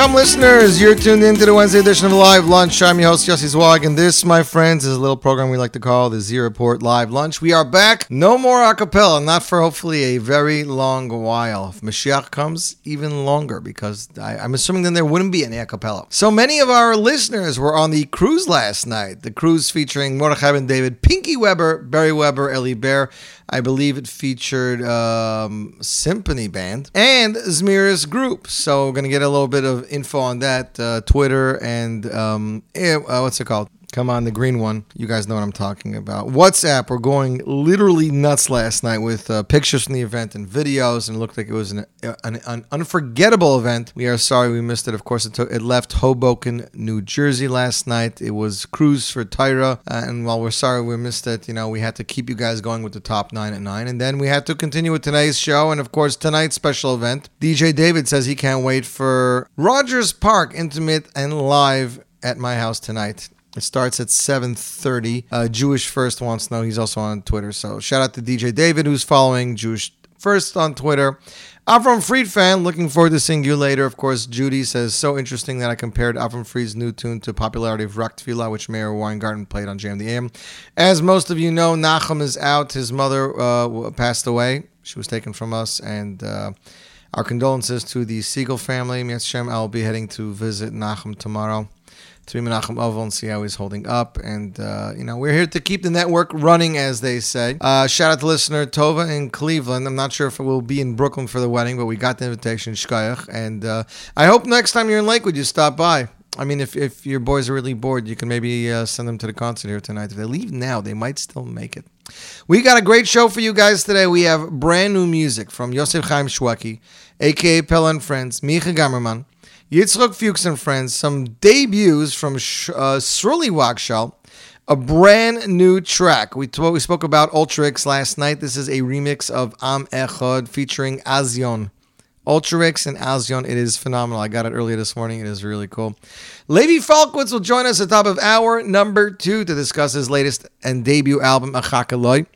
Welcome, listeners. You're tuned in to the Wednesday edition of Live Lunch. I'm your host, Yossi Zweig, and this, my friends, is a little program we like to call the Z Report Live Lunch. We are back. No more a cappella, not for hopefully a very long while. If Mashiach comes, even longer, because I, am assuming then there wouldn't be any a cappella. So many of our listeners were on the cruise last night. The cruise featuring Mordechai Ben David, Pinky Weber, Beri Weber, Ellie Bear. I believe it featured um, Symphony Band and Zemiros Group. So, we're going to get a little bit of info on that, uh, Twitter and um, eh, uh, what's it called? Come on, the green one. You guys know what I'm talking about. WhatsApp, we're going literally nuts last night with uh, pictures from the event and videos, and it looked like it was an, an, an unforgettable event. We are sorry we missed it. Of course, it, it left Hoboken, New Jersey last night. It was Cruise for Tyra, uh, and while we're sorry we missed it, you know, we had to keep you guys going with the top nine at nine, and then we had to continue with today's show, and of course, tonight's special event. DJ David says he can't wait for Rogers Park Intimate and Live at my house tonight. It starts at 7.30. Uh, Jewish First wants to know. He's also on Twitter. So shout out to DJ David, who's following Jewish First on Twitter. Avram Fried fan, looking forward to seeing you later. Of course, Judy says, so interesting that I compared Avram Fried's new tune to popularity of Rock Tefillah, which Meir Weingarten played on Jam the AM. As most of you know, Nachum is out. His mother uh, passed away. She was taken from us. And uh, our condolences to the Segal family. Mietz Shem, I'll be heading to visit Nachum tomorrow to Menachem and see how he's holding up. And, uh, you know, we're here to keep the network running, as they say. Uh, shout out to listener Tova in Cleveland. I'm not sure if we'll be in Brooklyn for the wedding, but we got the invitation, Shkayach. And uh, I hope next time you're in Lakewood, you stop by. I mean, if, if your boys are really bored, you can maybe uh, send them to the concert here tonight. If they leave now, they might still make it. We got a great show for you guys today. We have brand new music from Yosef Chaim Shweki, aka Pella and Friends, Micha Gamerman, Yitzchok Fuchs and Friends, some debuts from Sh- uh, a brand new track. We, t- we spoke about Ultrix last night. This is a remix of Am Echad featuring Azion. Ultrix and Azion. It is phenomenal. I got it earlier this morning. It is really cool. Levi Falkowitz will join us at the top of hour number two to discuss his latest and debut album, Achakaloi.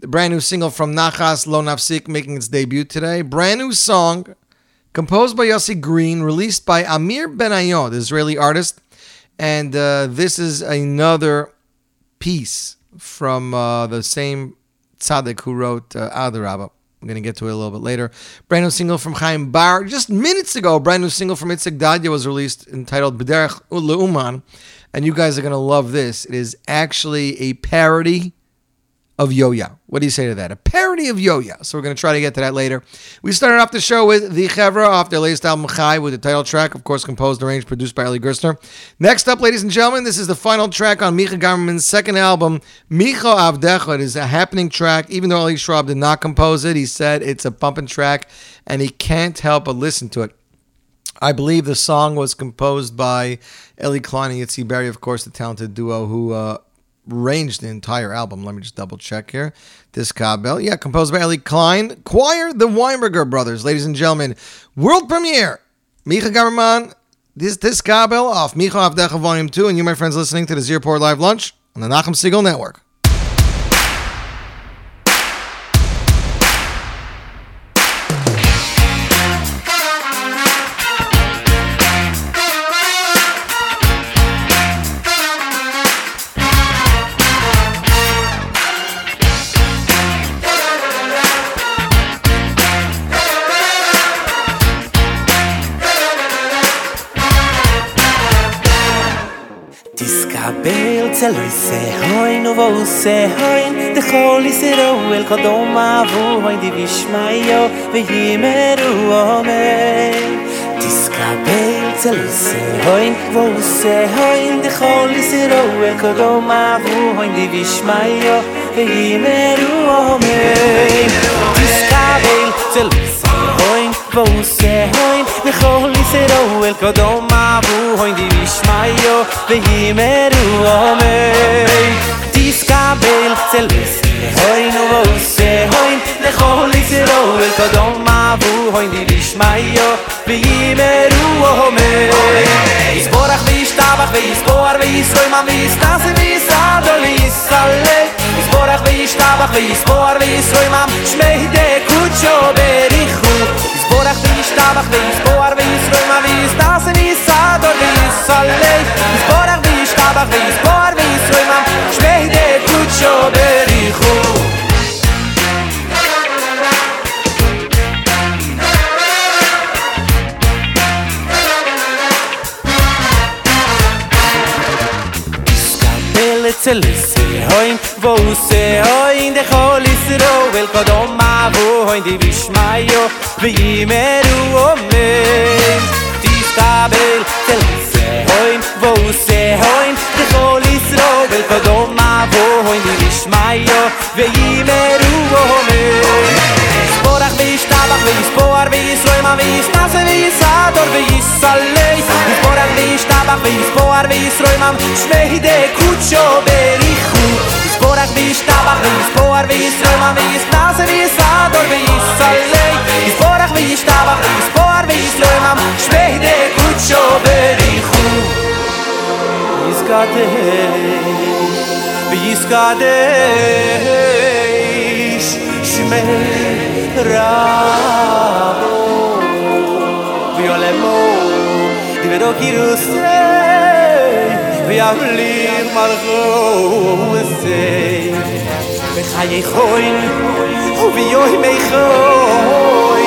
The brand new single from Nachas Lo Nafsik making its debut today. Brand new song composed by Yossi Green, released by Amir Benayon, the Israeli artist. And uh, this is another piece from uh, the same tzaddik who wrote uh, Adarabba. I'm going to get to it a little bit later. Brand new single from Chaim Bar. Just minutes ago, brand new single from Itzik Dadya was released entitled B'derech Leuman. And you guys are going to love this. It is actually a parody of Yo-Ya. What do you say to that? A parody of Yo Yo. So we're going to try to get to that later. We started off the show with The Chevra off their latest album, Chai, with the title track, of course, composed, arranged, produced by Eli Gerstner. Next up, ladies and gentlemen, this is the final track on Micha Gamerman's second album, Micha Avdecha. It is a happening track. Even though Ali Schraub did not compose it, he said it's a pumping track, and he can't help but listen to it. I believe the song was composed by Eli Klein and Yitzi Berry, of course, the talented duo who uh, arranged the entire album. Let me just double check here. Tiskabel, yeah, composed by Eli Klein, choir, the Weinberger brothers, ladies and gentlemen, world premiere. Micha Gamerman, this Tiskabel off Micha Avdecha Volume Two, and you, my friends, listening to the Z Report Live Lunch on the Nachum Segal Network. Tseloi se hoin uvo se hoin de choli se ro el kodom avu hoin di vishmayo ve himeru ome Tiskabel tseloi se hoin uvo se hoin de choli se ro el kodom avu hoin di vishmayo ve himeru ome Tiskabel tseloi se Bose hoin mi kholi sero el kodom ma bu hoin di shmayo ve himeru amei dis kabel tsel hoin u bose hoin mi kholi er el kodom ma bu hoin di shmayo ve himeru amei is borach vi shtabach vi is boar vi is roim am vi is tas vi is adol is sale is borach vi shtabach vi is boar vi is roim am shmeide kucho berikhu vorach bin ich da wach wenn ich boar wenn ich roma wie ist das in ist sad und wie ist alle ich vorach bin ich da wach wenn ich boar wenn ich roma schmeide eh, tut scho berichu Zelisse, hoi, vouse oi in de holis ro wel kodom ma vo oi di wish mai yo vi meru o me di stabel tel se oi vouse oi in de holis ro wel kodom ma vo oi di wish mai yo vi meru o me isro mayo ve yimeru ome Sporach vi shtabach vi spor vi soll ma vi stase vi sador vi salei Sporach vi shtabach vi spor vi soll ma shmei de kucho berichu Sporach vi shtabach vi spor vi soll ma vi stase vi sador vi salei Sporach vi shtabach vi spor vi soll ma shmei de kucho berichu Iskatei ויסקדש שמי רבו bravo violemo le Di vedo chi lo sei Via gli margo sei. Ve chai e U vio e mei choi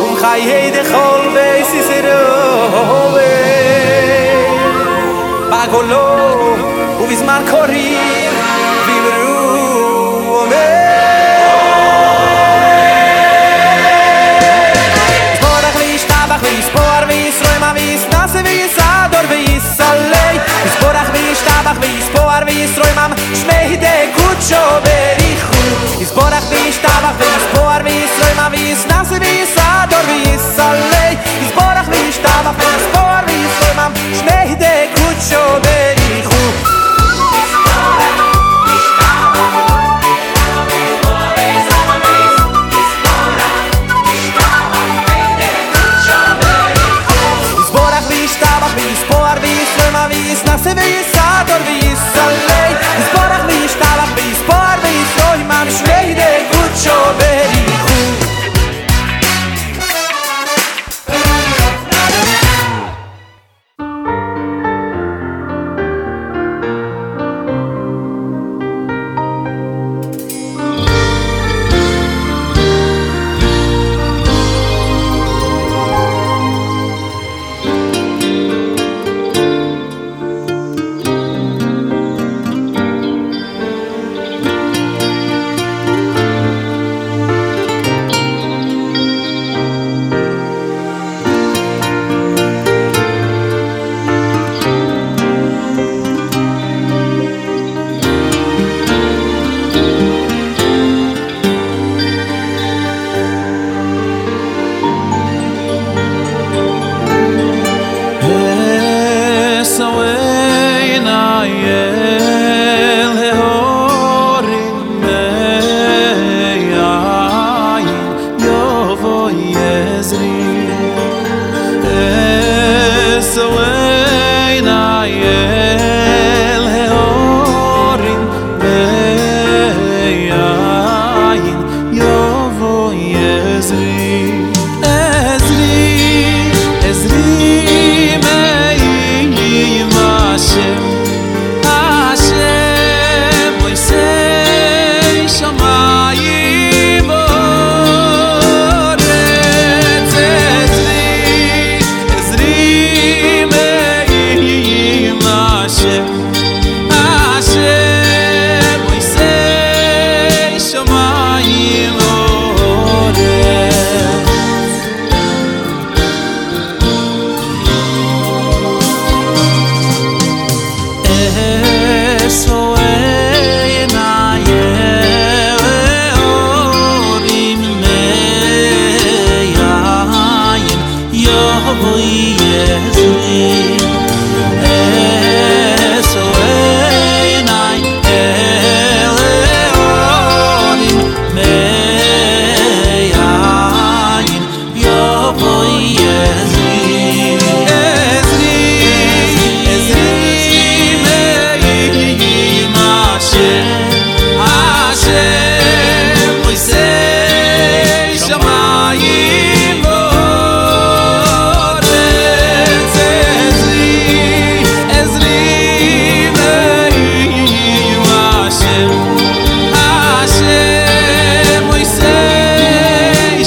U um chai e de chol Ve si se do Ve Pagolo U vismar corri E Izborach ve Izpoar ve Izroi mam Shmei de Kutsho ve Richu Izborach ve Iztavach ve Izpoar ve Izroi mam Ve Iznase ve Izador ve Izalei Izborach ve Iztavach ve Izpoar ve Izroi mam Shmei de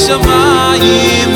שמאי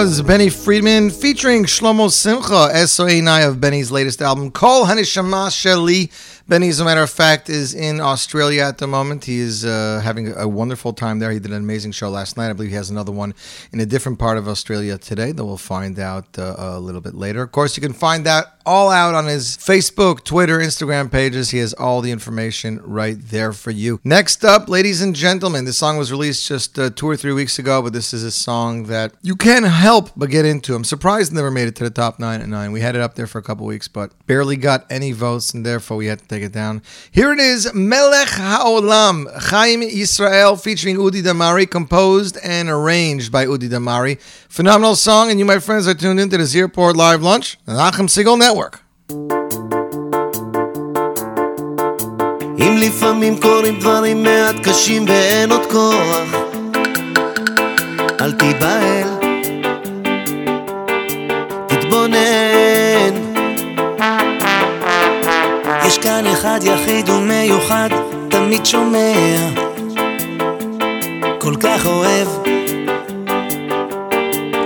was Benny Friedman featuring Shlomo Simcha, SOA9 of Benny's latest album, Kol Hanishama Sheli. Benny, as a matter of fact, is in Australia at the moment. He is uh, having a wonderful time there. He did an amazing show last night. I believe he has another one in a different part of Australia today that we'll find out uh, a little bit later. Of course, you can find that all out on his Facebook, Twitter, Instagram pages. He has all the information right there for you. Next up, ladies and gentlemen, this song was released just uh, two or three weeks ago, but this is a song that you can't help but get into. I'm surprised it never made it to the top nine at nine. We had it up there for a couple weeks, but barely got any votes, and therefore we had to take it down. Here it is, Melech HaOlam, Chaim Israel, featuring Udi Damari, composed and arranged by Udi Damari. Phenomenal song, and you, my friends, are tuned into the Zeroport Live Lunch, the Nachum Siegel Network. אם לפעמים קורים דברים מעט קשים ואין עוד כוח אל תיבהל תתבונן יש כאן אחד יחיד ומיוחד תמיד שומע כל כך אוהב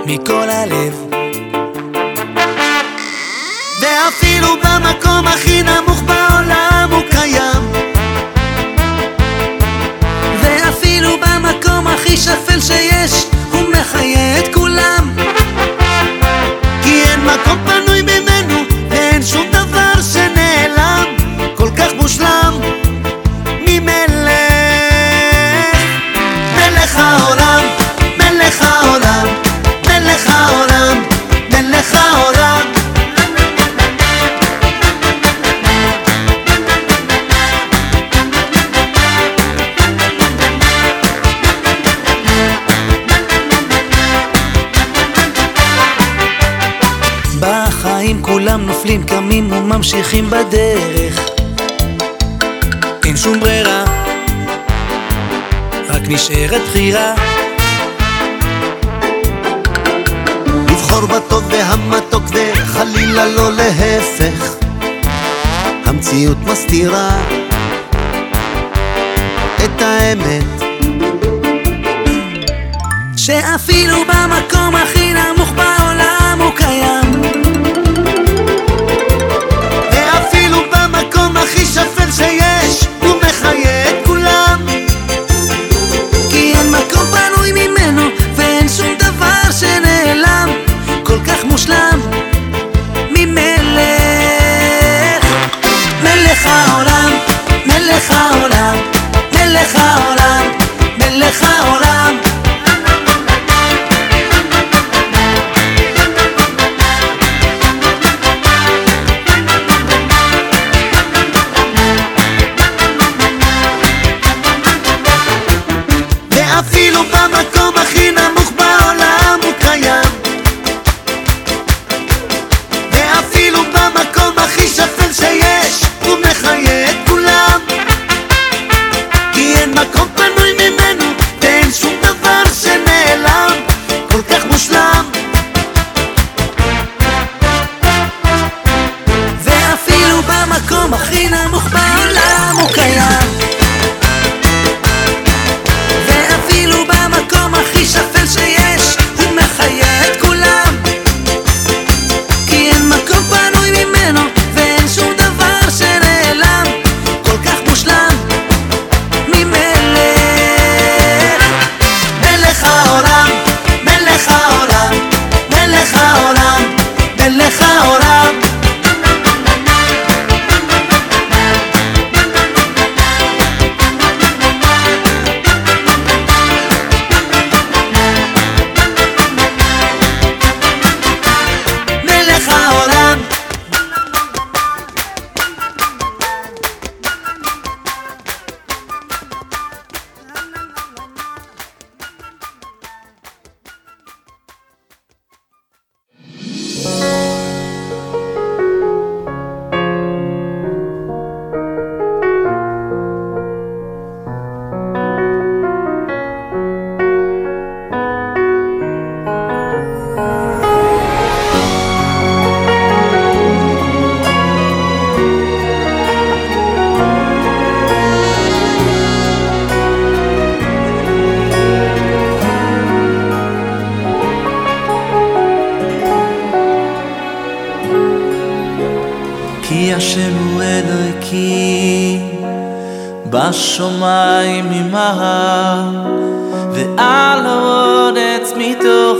מכל הלב. ואפילו במקום הכי נמוך בעולם הוא קיים. ואפילו במקום הכי שפל שיש קמים וממשיכים בדרך. אין שום ברירה רק נשארת בחירה. לבחור בטוב והמתוק וחלילה לא להפך. המציאות מסתירה את האמת. שאפילו במקום הכי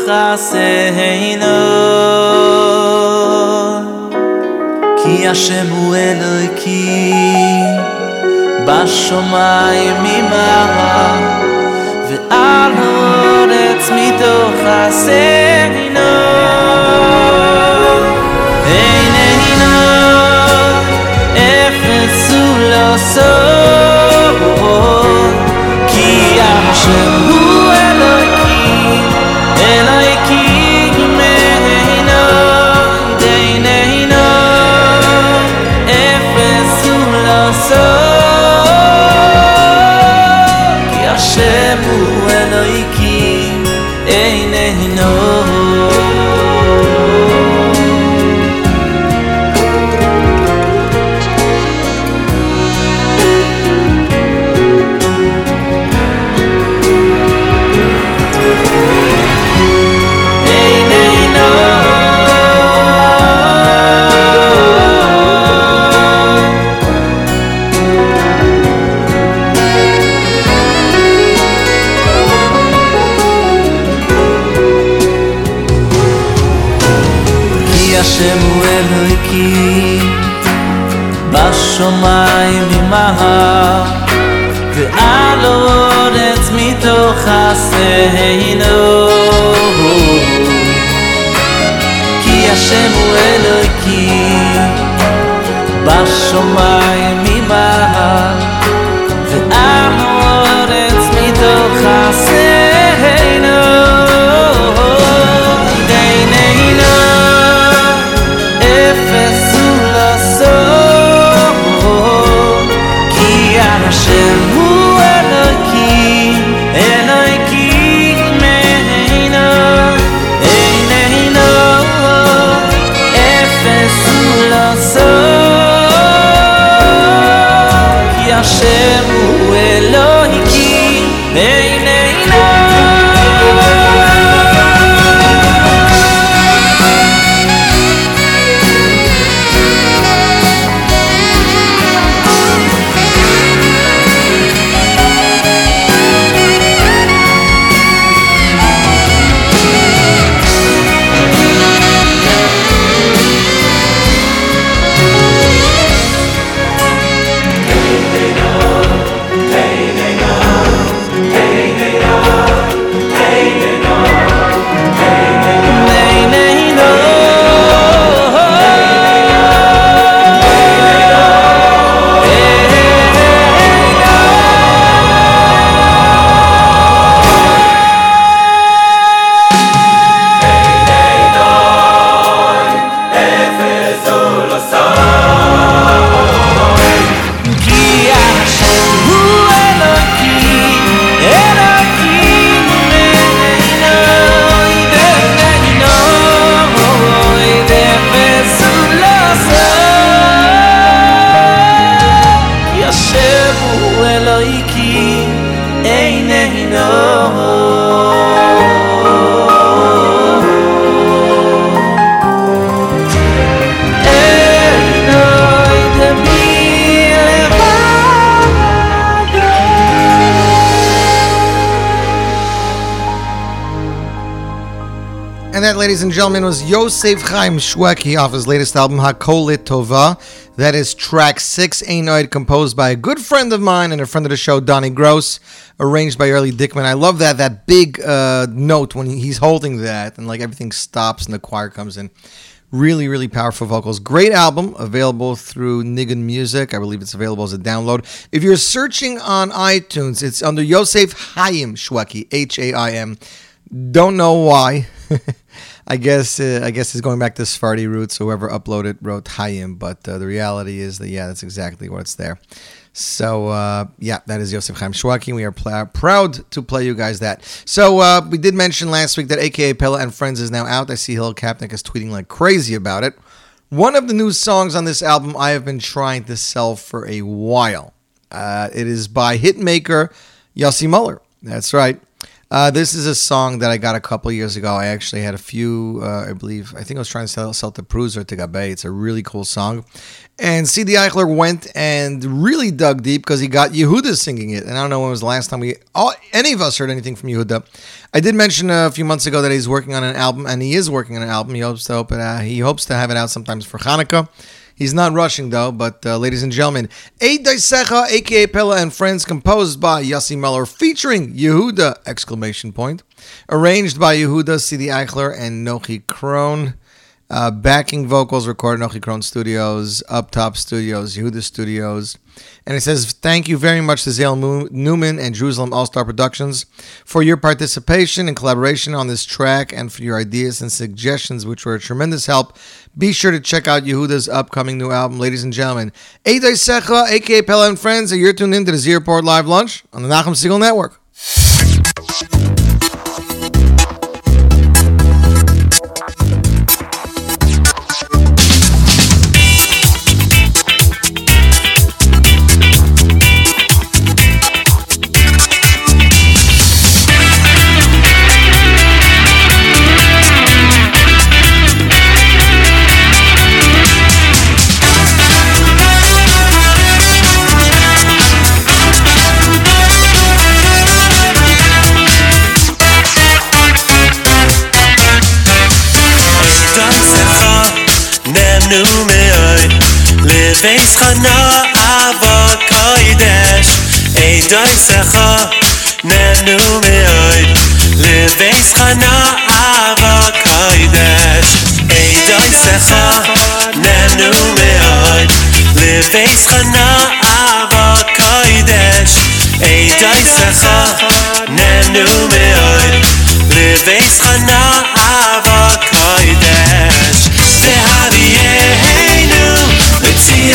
chaseinu ki Hashem hu Eloiki בשמיים ממעלה ועל הארץ מתוך הסגנון בשמיים ממהר ועל אורץ מתוך עשינו כי השם הוא אלוהיקי בשמיים Hey. And that, ladies and gentlemen, was Yosef Chaim Shweki off his latest album, Hakolit Tova. That is track six, Anoid, composed by a good friend of mine and a friend of the show, Donnie Gross, arranged by Early Dickman. I love that that big uh, note when he's holding that and like everything stops and the choir comes in. Really, really powerful vocals. Great album, available through Nigun Music. I believe it's available as a download. If you're searching on iTunes, it's under Yosef Chaim Shweki, H A I M. Don't know why. I guess uh, I guess it's going back to Sephardi roots. Whoever uploaded wrote Hayim, but uh, the reality is that yeah, that's exactly what's there. So uh, yeah, that is Yosef Chaim Shweki. We are pl- proud to play you guys that. So uh, we did mention last week that AKA Pella and Friends is now out. I see Hill Kapnick is tweeting like crazy about it. One of the new songs on this album I have been trying to sell for a while. Uh, it is by hitmaker Yossi Muller. That's right. Uh, this is a song that I got a couple years ago. I actually had a few, uh, I believe, I think I was trying to sell, sell to or to Gabe. It's a really cool song. And C.D. Eichler went and really dug deep because he got Yehuda singing it. And I don't know when was the last time we, all, any of us heard anything from Yehuda. I did mention a few months ago that he's working on an album, and he is working on an album. He hopes to open, uh, he hopes to have it out sometimes for Hanukkah. He's not rushing though, but uh, ladies and gentlemen, Eid Daisecha, aka Pella and Friends, composed by Yossi Muller, featuring Yehuda! Exclamation point, arranged by Yehuda, C.D. Eichler, and Nochi Krohn. Uh, backing vocals recorded Nochi Krohn Studios, Up Top Studios, Yehuda Studios. And it says, Thank you very much to Zale Newman and Jerusalem All Star Productions for your participation and collaboration on this track and for your ideas and suggestions, which were a tremendous help. Be sure to check out Yehuda's upcoming new album, ladies and gentlemen. Eidai Secha, aka Pella and Friends, and you're tuned in to the Z Report Live Lunch on the Nachum Segal Network. Weis khana ava koidesh Ein dois echa nenu me oid Le weis cha na ava koidesh Ein dois echa nenu me oid Le weis cha na ava koidesh Ein dois echa nenu me oid Le weis cha ava koidesh Ve ha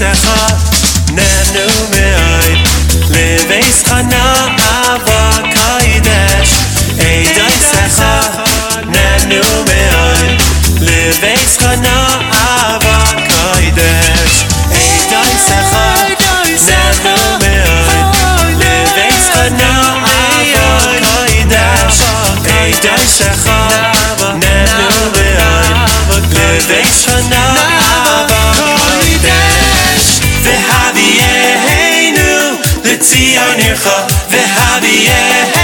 secha ne nu me ay le veis khana ava kaidesh ey dai secha ne nu me ay le veis khana ava kaidesh ey dai secha ne nu me ay le veis khana ava kaidesh ey dai secha The hadi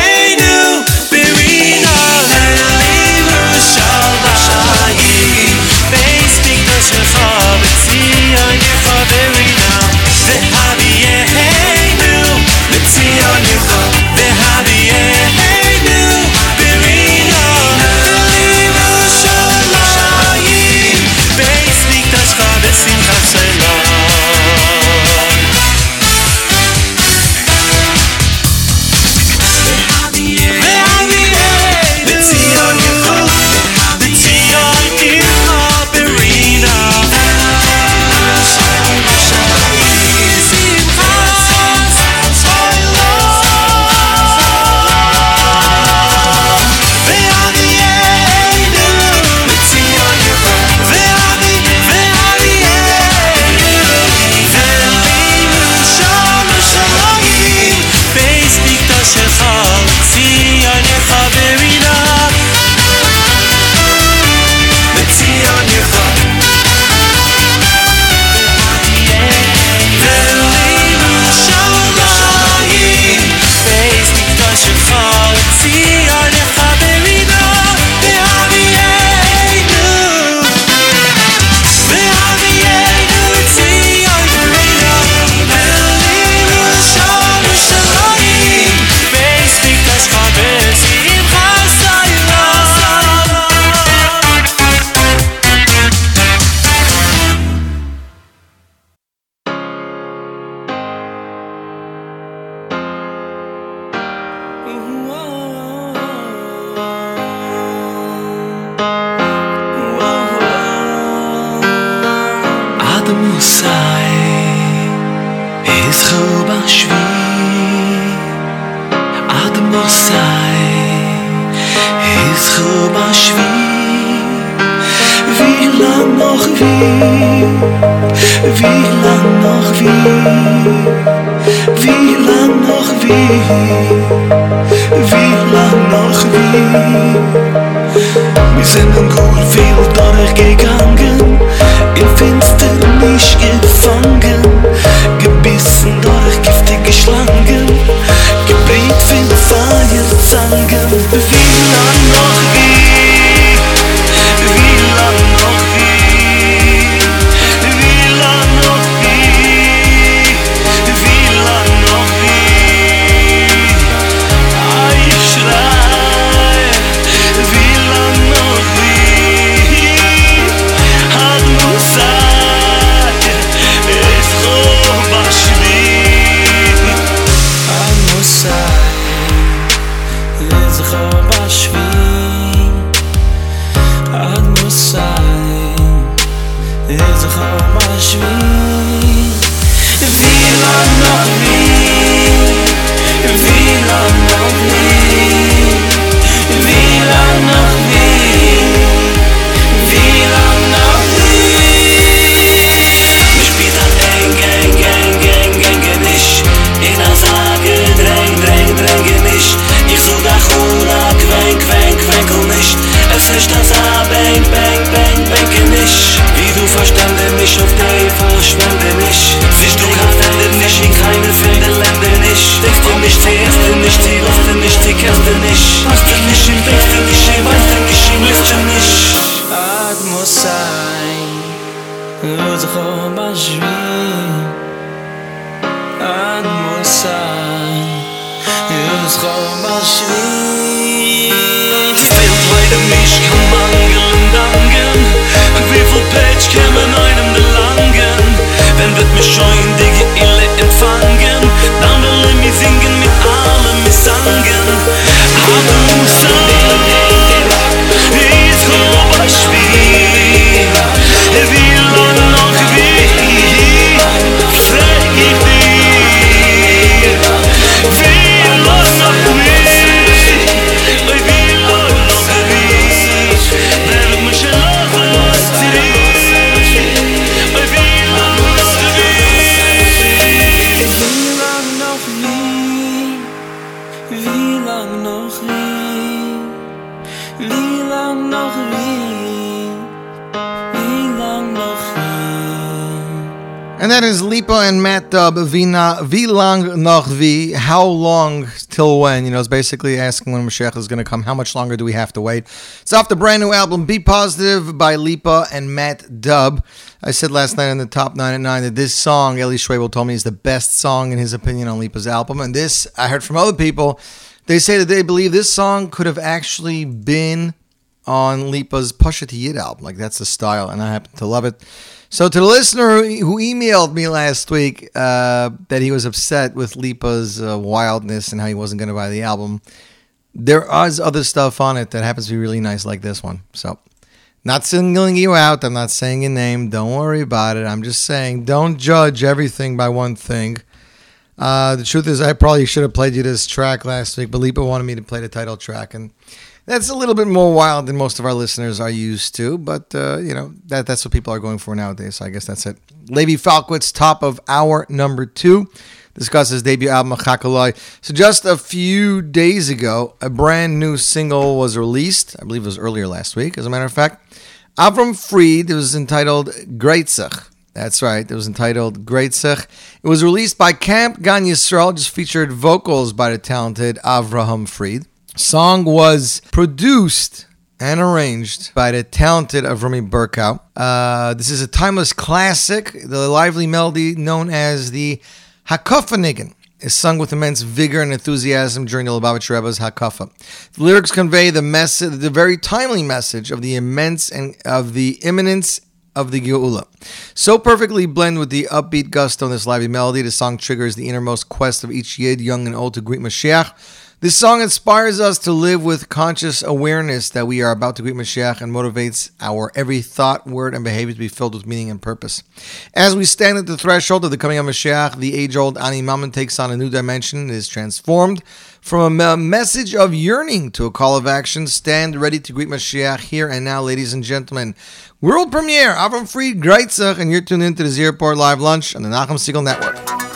Es Wie lang noch wie lang noch wie lang noch wie lang noch Gang, Gang, Gang, Gang, In Ich. Such nach Hula, Quenk und nicht. Es ist das mich auf die verschwende nicht. Siehst du kannst Ende nicht, in keine Felde Länder nicht. Denkst du nicht, die erste nicht, die letzte nicht, die kennst du nicht. Hast du nicht im Weg, denk ich im, weißt denk ich im, lift wird mich scheuen, die Geille empfangen. Dann will er mich singen mit allem mich sangen Vina, Vi Lang Noch Vi, How Long Till When? You know, it's basically asking when Mashiach is going to come. How much longer do we have to wait? It's off the brand new album, Be Positive by Lipa and Matt Dubb. I said last night in the top 9 at 9 that this song, Eli Schwebel told me, is the best song in his opinion on Lipa's album. And this, I heard from other people, they say that they believe this song could have actually been on Lipa's Poshete Yid album. Like that's the style, and I happen to love it. So to the listener who emailed me last week uh, that he was upset with Lipa's uh, wildness and how he wasn't going to buy the album, there is other stuff on it that happens to be really nice, like this one. So, not singling you out. I'm not saying your name. Don't worry about it. I'm just saying don't judge everything by one thing. Uh, the truth is, I probably should have played you this track last week, but Lipa wanted me to play the title track, and that's a little bit more wild than most of our listeners are used to. But uh, you know that that's what people are going for nowadays. So I guess that's it. Levy Falkowitz, top of hour number two, discusses debut album Chakalai. So just a few days ago, a brand new single was released. I believe it was earlier last week, as a matter of fact. Avram Fried. It was entitled Greitzach. That's right. It was entitled Greitzach. It was released by Camp Gan Yisrael. Just featured vocals by the talented Avraham Fried. Song was produced and arranged by the talented Avrami Burkow. Uh, this is a timeless classic. The lively melody known as the Hakofanigan is sung with immense vigor and enthusiasm during the Lubavitch Rebbe's Hakafa. The lyrics convey the message, the very timely message of the immense and of the imminence of the Geula. So perfectly blend with the upbeat gusto in this lively melody, the song triggers the innermost quest of each Yid, young and old, to greet Mashiach. This song inspires us to live with conscious awareness that we are about to greet Mashiach and motivates our every thought, word, and behavior to be filled with meaning and purpose. As we stand at the threshold of the coming of Mashiach, the age old Ani Maamin takes on a new dimension and is transformed from a message of yearning to a call of action. Stand ready to greet Mashiach here and now, ladies and gentlemen. World premiere, Avram Fried Greitzach, and you're tuned into the Zero Live Lunch on the Nachum Segal Network.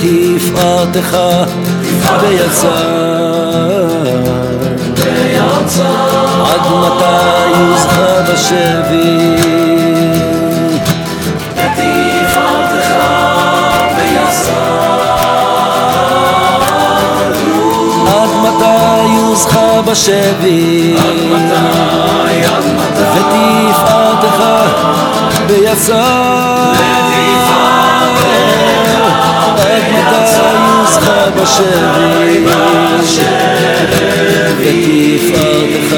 תפארתך ויצר עד מתי יוזכה בשבי? ותפארתך ויצר עד מתי יוזכה בשבי? ותפארתך ויצר קאַמו שווייער שווייער פאַר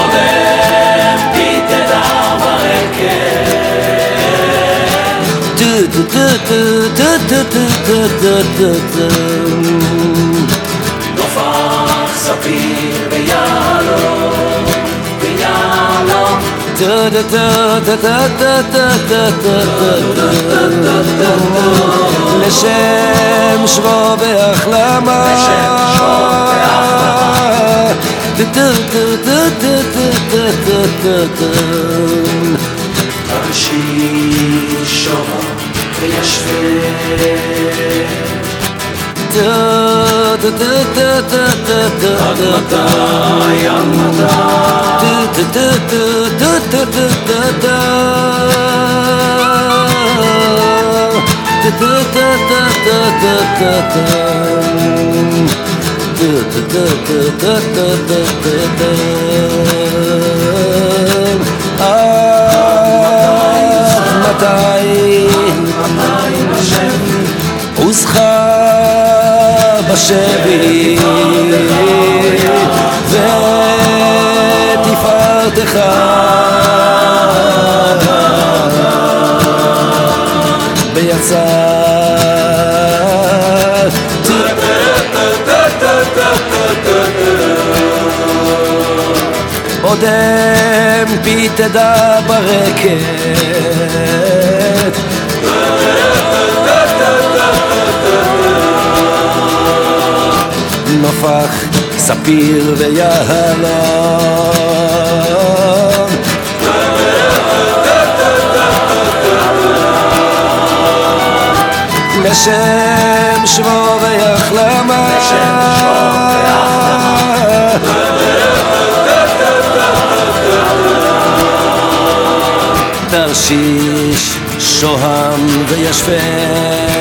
Odempite dava erke No farsa bir ve yalor לשם שמו והחלמה תמשיך שמה וישווה dı dı dı dı dı dı Tatmada, yanmada Dı dı dı dı dı dı dı dı dı Dı dı dı dı dı dı dı dı Dı dı dı dı dı dı dı dı dı Tatmada, yanmada שבי ותפארתך די עוד קאדא באצאס קאט טא נופח ספיר ויהלום. לשם שמו ויחלמה תרשיש שוהם וישפה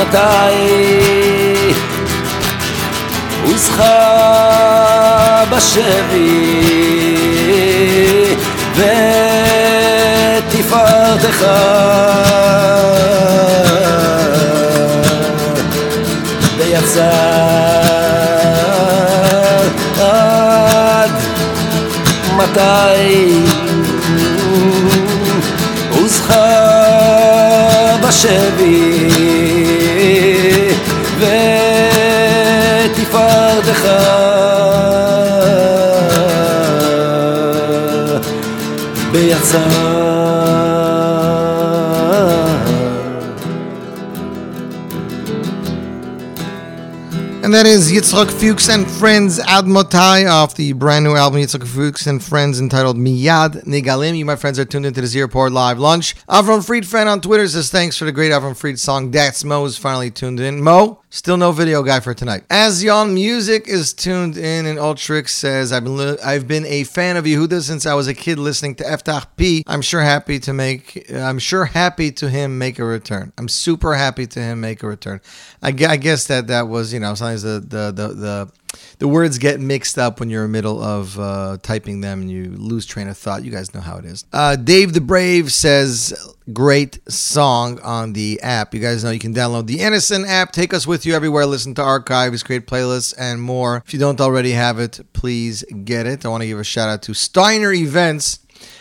שפתיי הוסחה בשבי ותפארתך. ויצא עד מתי? הוסחה בשבי. And that is Yitzhak Fuchs and Friends Ad Motai off the brand new album Yitzhak Fuchs and Friends entitled Miyad Nigalim. You, my friends, are tuned into the Z Report Live Lunch. Avram Fried, friend on Twitter, says thanks for the great Avram Fried song. That's Mo is finally tuned in. Mo, still no video guy for tonight. Azion Music is tuned in, and Ultrix says I've been li- I've been a fan of Yehuda since I was a kid listening to Eftach P. I'm sure happy to make I'm sure happy to him make a return. I'm super happy to him make a return. I, gue- I guess that that was you know sometimes the the the, the the words get mixed up when you're in the middle of uh, typing them and you lose train of thought. You guys know how it is. Uh, Dave the Brave says, great song on the app. You guys know you can download the NSN app. Take us with you everywhere. Listen to archives, create playlists, and more. If you don't already have it, please get it. I want to give a shout out to Steiner Events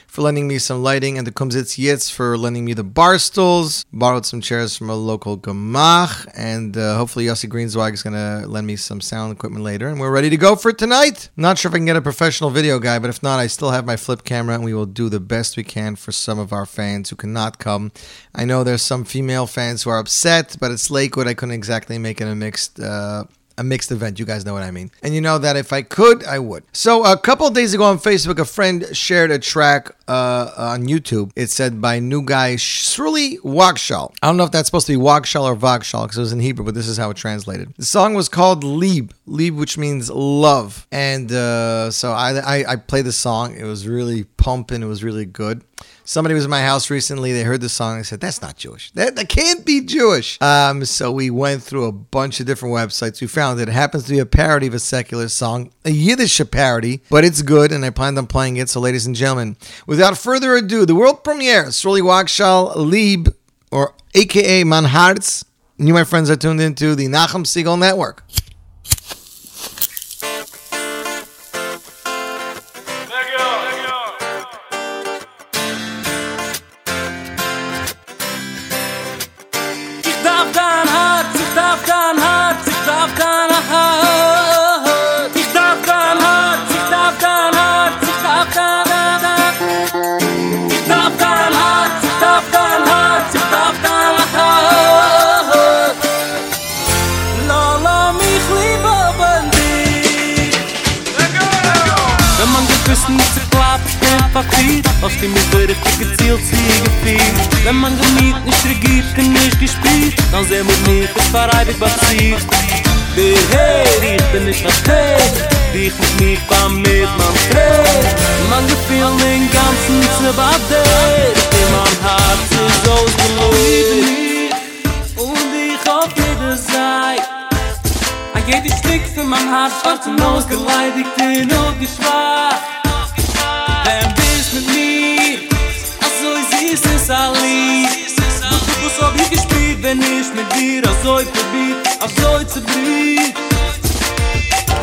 for lending me some lighting, and the Kumzitz Yitz for lending me the bar stools. Borrowed some chairs from a local Gamach, and uh, hopefully Yossi Greenswag is going to lend me some sound equipment later, and we're ready to go for tonight. Not sure if I can get a professional video guy, but if not, I still have my flip camera, and we will do the best we can for some of our fans who cannot come. I know there's some female fans who are upset, but it's Lakewood. I couldn't exactly make it a mixed. Uh, a mixed event. You guys know what I mean. And you know that if I could, I would. So a couple days ago on Facebook, a friend shared a track uh, on YouTube. It said by new guy Shruli Wakshal. I don't know if that's supposed to be Wakshal or Vakshal because it was in Hebrew, but this is how it translated. The song was called Lieb, Lieb, which means love. And uh, so I, I I played the song. It was really pumping. It was really good. Somebody was in my house recently. They heard the song. and said, "That's not Jewish. That, that can't be Jewish." Um, so we went through a bunch of different websites. We found it. It happens to be a parody of a secular song, a Yiddish parody, but it's good, and I planned on playing it. So, ladies and gentlemen, without further ado, the world premiere: Sroli Wakshal Lieb, or AKA Manhartz. You, my friends, are tuned into the Nachum Segal Network. Was die mir würde ich gezielt sie gefiel Wenn man gemiet nicht regiert und nicht gespielt Dann sehen wir mich, es war ewig passiert Der Herr, ich bin nicht versteht Dich mit mich beim mit man dreht Man gefiel den ganzen Zibadet In mein Herz ist ausgelöst Und ich auf jede Seite An jede Stück für mein Herz schwarz und ausgeleidigt in und geschwach Wenn bist mit mir, also ich süß es Ali. Du du hab ich gespielt, wenn ich mit dir also ich verbiet, also ich zerbriet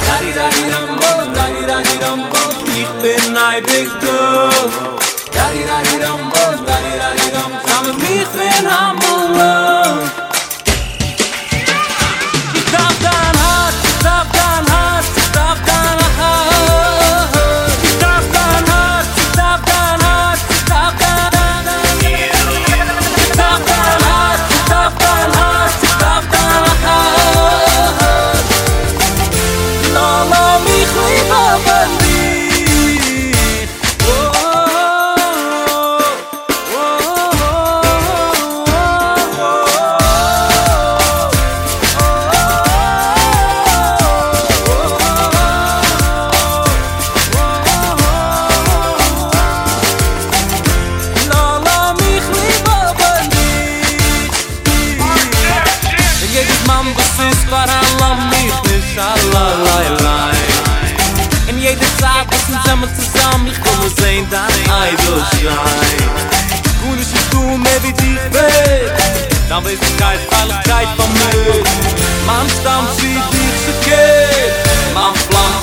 Dari dari ram bom, dari dari ram bom, ich bin ein Big Girl. Dari dari ram bom, dari dari ram bom, samen mich bin am Love Ich darf dein Herz, ich darf dein Herz, Dann weiß ich keine Freiligkeit von mir Man stammt wie dich zu geht Man flammt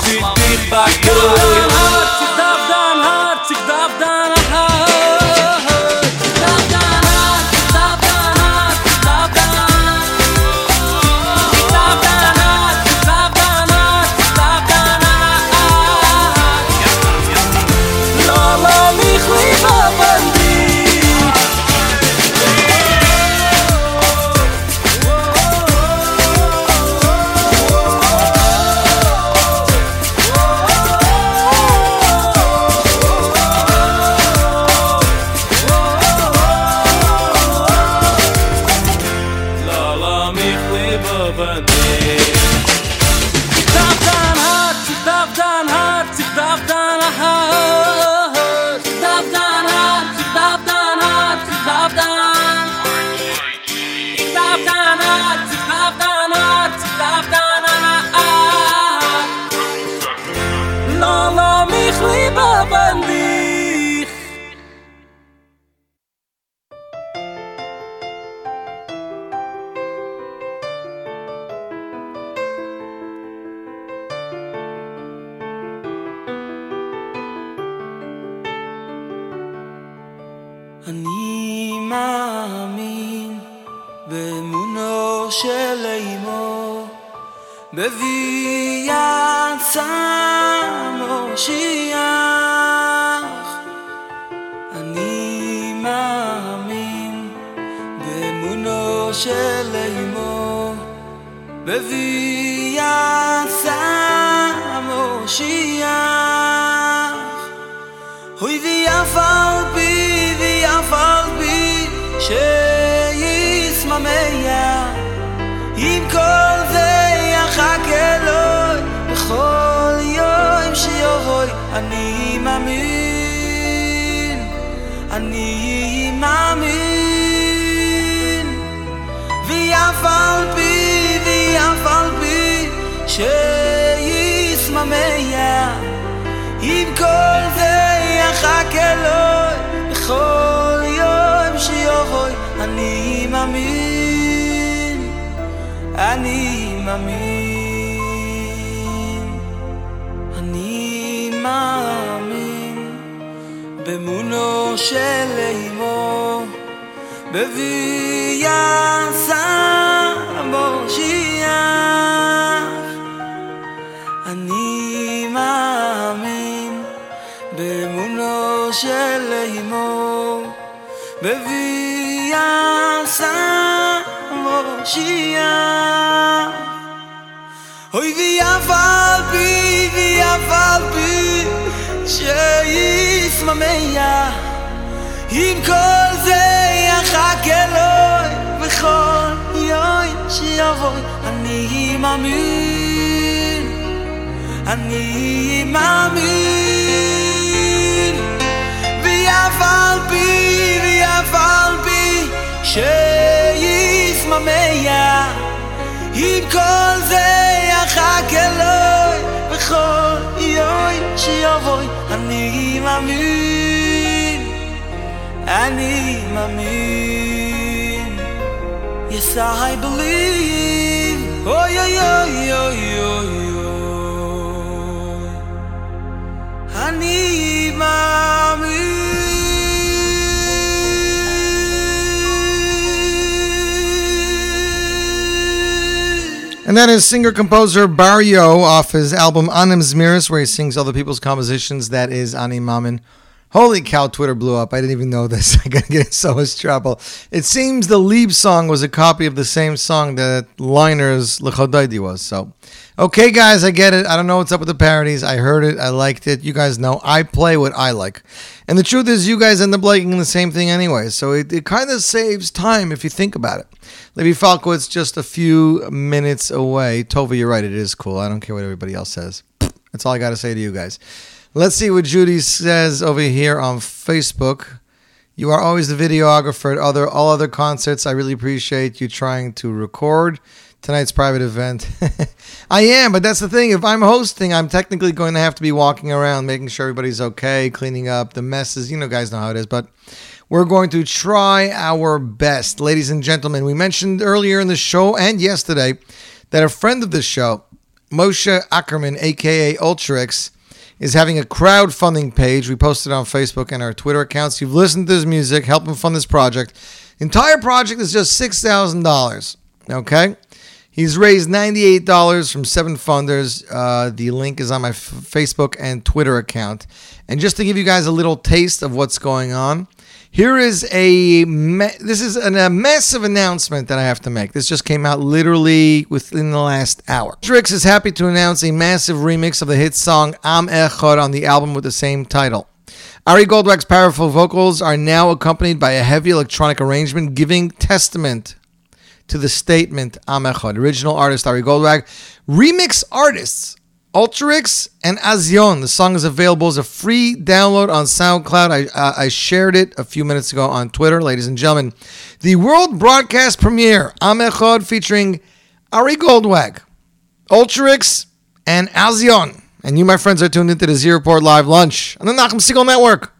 בביאת shia הושיח אני מאמין באמונו של אימו בביאת סם הושיח הוי די אפל בי די אפל בי שייס עם כל בכל יום שיבואי אני מאמין אני מאמין. ויאף על בי ויאף על בי שישממיה עם כל זה יחק אלוהי. בכל יום שיבואי אני מאמין אני מאמין באמונו של אימו בביאת מושיח אני מאמין באמונו של אימו בביאת מושיח אוי ויאף על בי ויאף על בי שישממיה. עם כל זה יחק אלוהי בכל יום שיבואי אני מאמין אני מאמין. על בי על בי שישממיה. עם כל זה יחק אלוהי בכל יוי chi a voi ani מאמין. Ani yes i believe. oy oy oy oy oy ani mamin And that is singer composer Barrio off his album Anim Zmiris, where he sings other people's compositions. That is Ani Mamin. Holy cow, Twitter blew up. I didn't even know this. I gotta get in so much trouble. It seems the Lieb song was a copy of the same song that Liner's Lecha Dodi was. So, okay, guys, I get it. I don't know what's up with the parodies. I heard it. I liked it. You guys know I play what I like. And the truth is, you guys end up liking the same thing anyway. So it, it kind of saves time if you think about it. Levi Falkowitz just a few minutes away. Tova, you're right. It is cool. I don't care what everybody else says. That's all I got to say to you guys. Let's see what Judy says over here on Facebook. You are always the videographer at other all other concerts. I really appreciate you trying to record tonight's private event. I am, but that's the thing. If I'm hosting, I'm technically going to have to be walking around, making sure everybody's okay, cleaning up the messes. You know, guys know how it is, but we're going to try our best. Ladies and gentlemen, we mentioned earlier in the show and yesterday that a friend of the show, Moshe Ackerman, aka Ultrix, is having a crowdfunding page. We posted on Facebook and our Twitter accounts. You've listened to his music, help him fund this project. Entire project is just six thousand dollars. Okay, he's raised ninety-eight dollars from seven funders. Uh, the link is on my f- Facebook and Twitter account. And just to give you guys a little taste of what's going on, here is a this is an, a massive announcement that I have to make. This just came out literally within the last hour. Drix is happy to announce a massive remix of the hit song Am Echad on the album with the same title. Ari Goldwag's powerful vocals are now accompanied by a heavy electronic arrangement giving testament to the statement Am Echad. Original artist Ari Goldwag, remix artists Ultrix and Azion. The song is available as a free download on SoundCloud. I, uh, I shared it a few minutes ago on Twitter, ladies and gentlemen. The world broadcast premiere, Am Echad, featuring Ari Goldwag, Ultrix, and Azion. And you, my friends, are tuned into the Z Report Live Lunch on the Nachum Segal Network.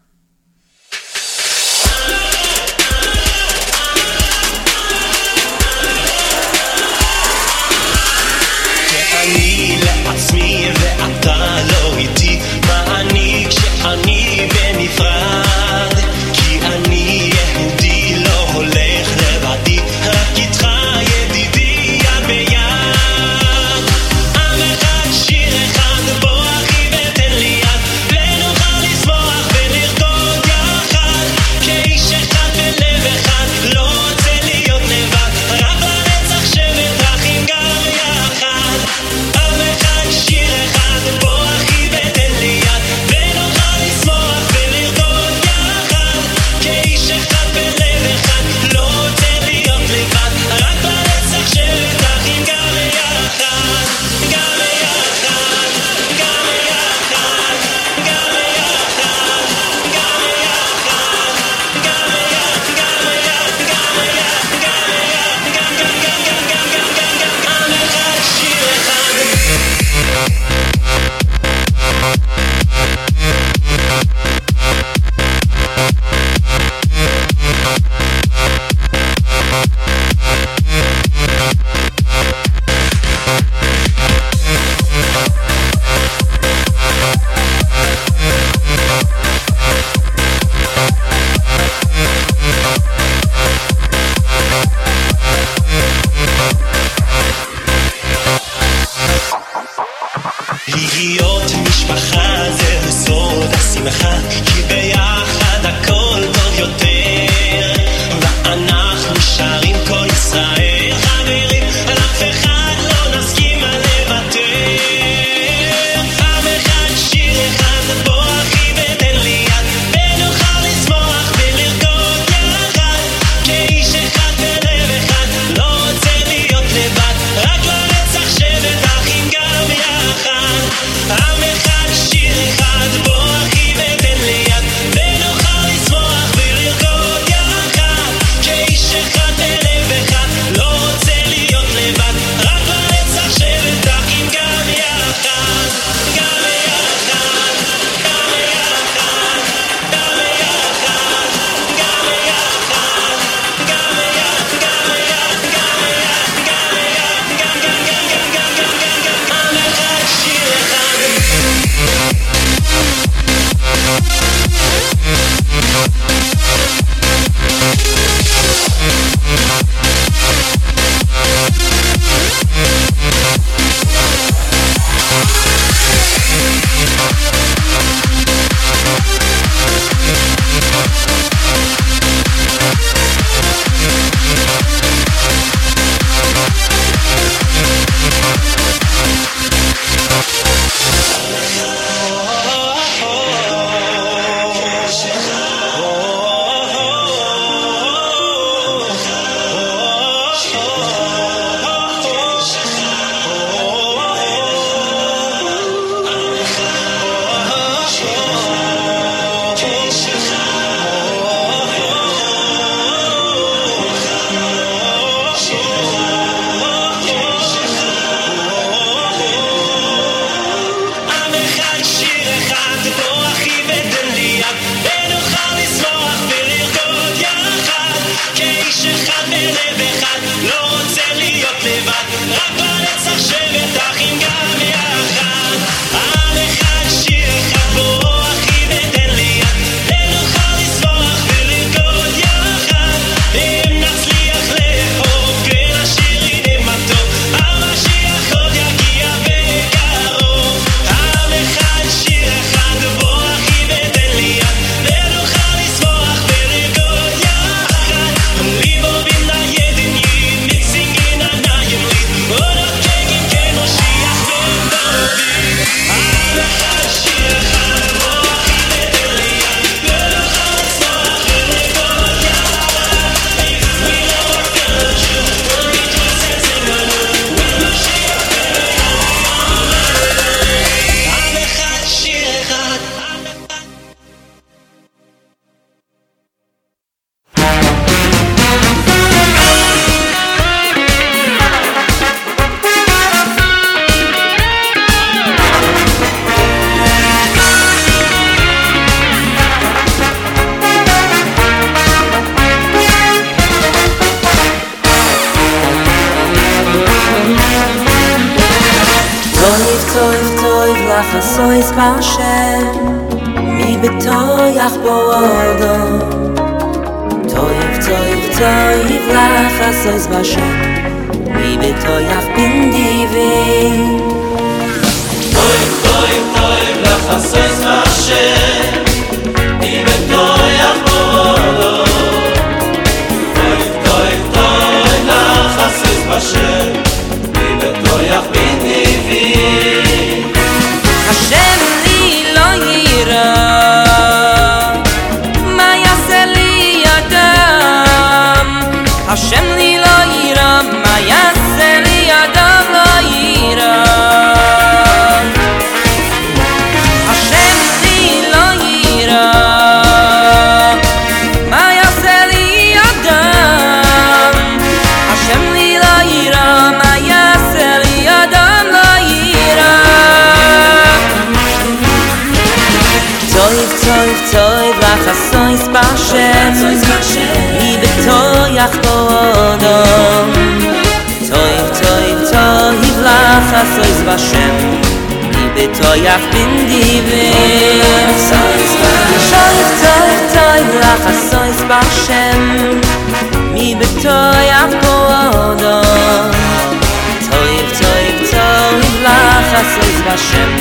Hashem,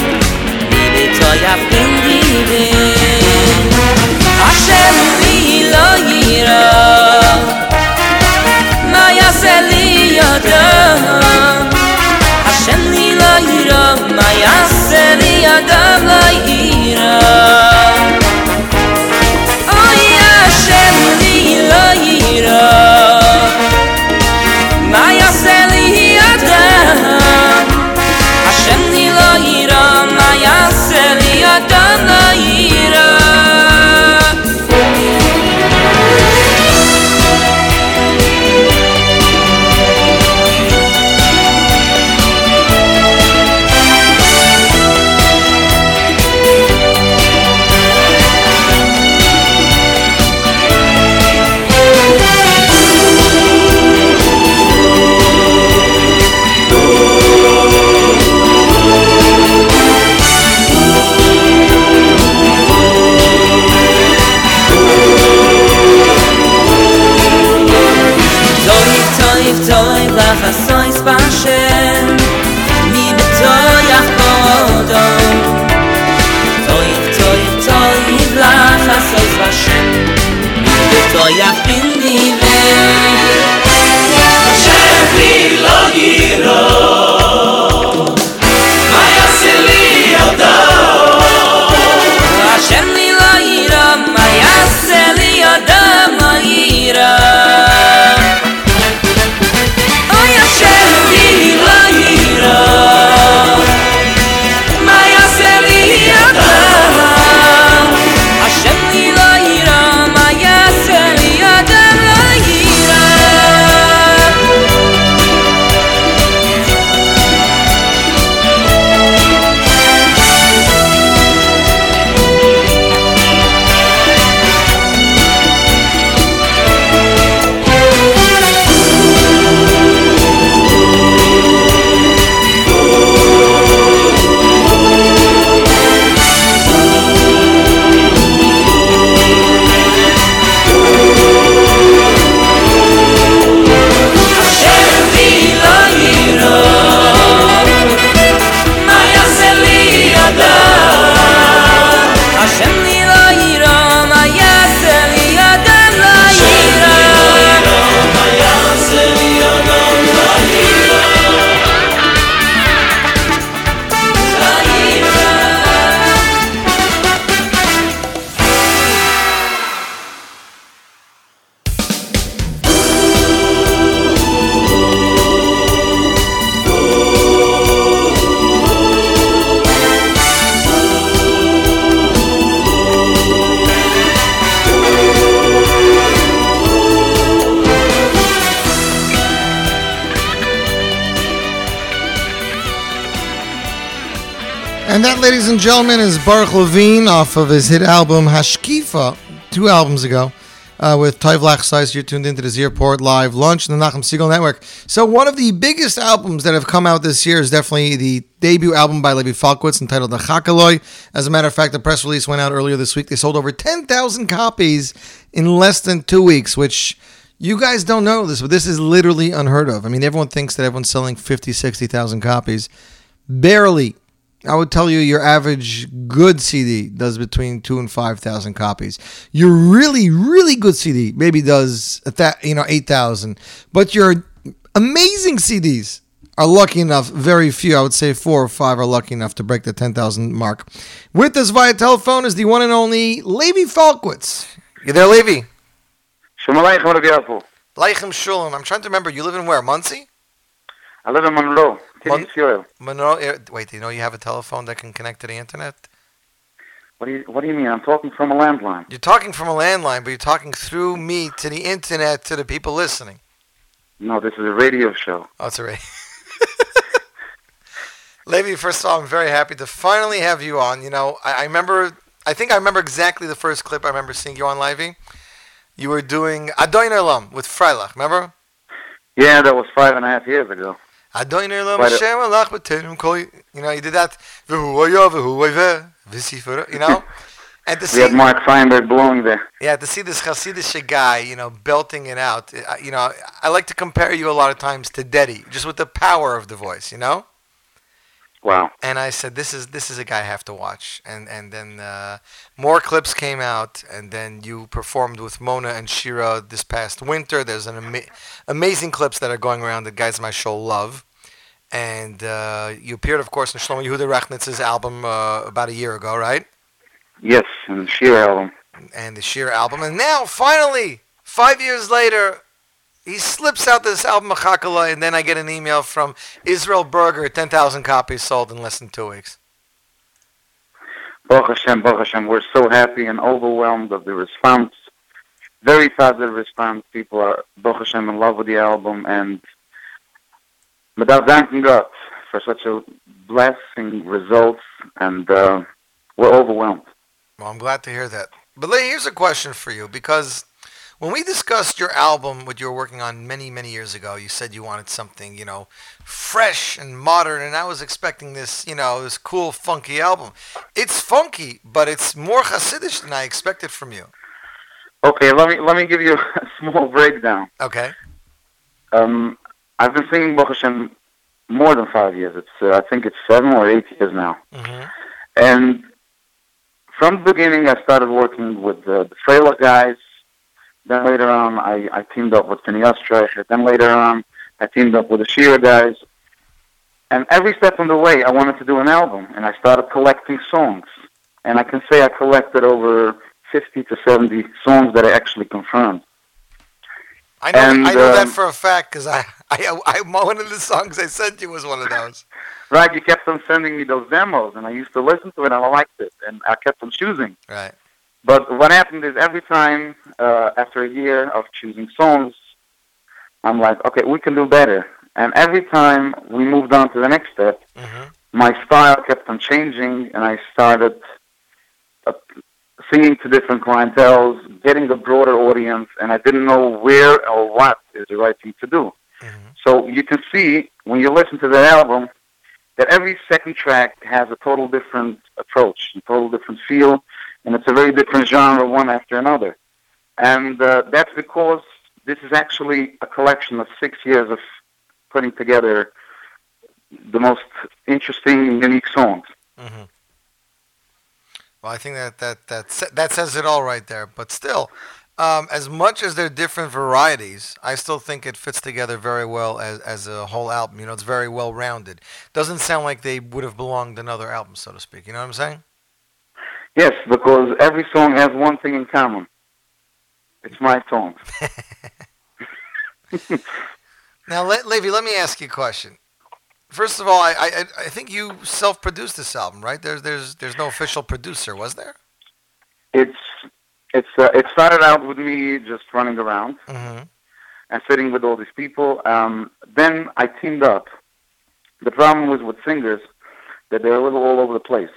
bibi toy afkin di. Rồi gentlemen, is Baruch Levine off of his hit album Hashkifa, two albums ago, uh, with Toiv Lachsais. You're tuned into the Z Report Live Lunch and the Nachum Segal Network. So, one of the biggest albums that have come out this year is definitely the debut album by Levi Falkowitz entitled The Chakaloi. As a matter of fact, the press release went out earlier this week. They sold over 10,000 copies in less than two weeks, which you guys don't know this, but this is literally unheard of. I mean, everyone thinks that everyone's selling 50, 60,000 copies. Barely. I would tell you your average good CD does between two and five thousand copies. Your really, really good CD maybe does a tha- you know eight thousand, but your amazing CDs are lucky enough. Very few, I would say, four or five are lucky enough to break the ten thousand mark. With us via telephone is the one and only Levi Falkowitz. You there, Levi? Shalom Aleichem, Leichem Shalom. I'm trying to remember. You live in where? Muncie? I live in Monroe, Mon- Monroe. eh, Wait, do you know you have a telephone that can connect to the internet? What do you What do you mean? I'm talking from a landline. You're talking from a landline, but you're talking through me to the internet to the people listening. No, this is a radio show. Oh, it's already. Levi, first of all, I'm very happy to finally have you on. You know, I, I remember, I think I remember exactly the first clip I remember seeing you on, Levy. You were doing Adoin Olam with Freilich, remember? Yeah, that was five and a half years ago. Adoin Olam Right. Hashem Alach B'Terim Kol- You know, you did that. V'hu haya, v'hu hayveh, v'sifra, You know? And to We had Mark Feinberg blowing there. yeah, to see this Hasidic guy, you know, belting it out. You know, I like to compare you a lot of times to Dedi, just with the power of the voice, you know? Wow. and I said, "This is this is a guy I have to watch." And and then uh, more clips came out, and then you performed with Mona and Shira this past winter. There's an ama- amazing clips that are going around that guys my show love. And uh, you appeared, of course, in Shlomo Yehuda Rechnitz's album uh, about a year ago, right? Yes, and the Sheer album. And the Sheer album, and now finally, five years later, he slips out this album Machakala, and then I get an email from Israel Berger, 10,000 copies sold in less than two weeks. Baruch Hashem, Baruch Hashem. We're so happy and overwhelmed of the response. Very positive response. People are, Baruch Hashem, in love with the album. And without thanking God for such a blessing results. And uh, we're overwhelmed. Well, I'm glad to hear that. But Lee, here's a question for you because when we discussed your album, what you were working on many, many years ago, you said you wanted something, you know, fresh and modern, and I was expecting this, you know, this cool, funky album. It's funky, but it's more Hasidish than I expected from you. Okay, let me let me give you a small breakdown. Okay. Um, I've been singing Baruch Hashem more than five years. It's uh, I think it's seven or eight years now. Mm-hmm. And from the beginning, I started working with uh, the Freilich guys. Then later on, I, I teamed up with Kenny Ostreicher. Then later on, I teamed up with the Shira guys. And every step on the way, I wanted to do an album, and I started collecting songs. And I can say I collected over 50 to 70 songs that I actually confirmed. I know, And, I know that um, for a fact because I, I, I, one of the songs I sent you was one of those. Right, you kept on sending me those demos, and I used to listen to it, and I liked it, and I kept on choosing. Right. But what happened is every time, uh, after a year of choosing songs, I'm like, okay, we can do better. And every time we moved on to the next step, Mm-hmm. my style kept on changing, and I started uh, singing to different clientels, getting a broader audience, and I didn't know where or what is the right thing to do. So you can see when you listen to the album that every second track has a total different approach, a total different feel, and it's a very different genre one after another. And uh, that's because this is actually a collection of six years of putting together the most interesting, and unique songs. Mm-hmm. Well, I think that that that that says it all right there. But still, um, as much as they're different varieties, I still think it fits together very well as as a whole album. You know, it's very well rounded. Doesn't sound like they would have belonged in other albums, so to speak. You know what I'm saying? Yes, because every song has one thing in common. It's my song. Now, Le- Levi, let me ask you a question. First of all, I, I I think you self-produced this album, right? There's there's there's no official producer, was there? It's it's uh, it started out with me just running around Mm-hmm. and sitting with all these people. Um, then I teamed up. The problem was with singers that they're a little all over the place.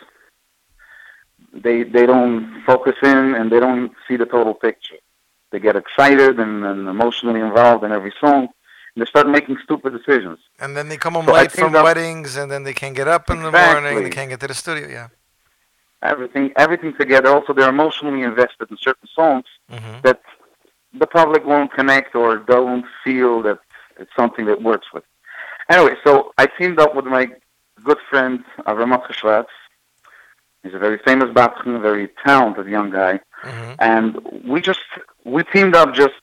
They they don't focus in and they don't see the total picture. They get excited and, and emotionally involved in every song. And they start making stupid decisions. And then they come home So late from up- weddings, and then they can't get up in the morning. They can't get to the studio. Yeah. Everything everything together. Also, they're emotionally invested in certain songs Mhm. that the public won't connect or don't feel that it's something that works with. Anyway, so I teamed up with my good friend Avramat Schwartz. He's a very famous a very talented young guy. Mm-hmm. And we just we teamed up just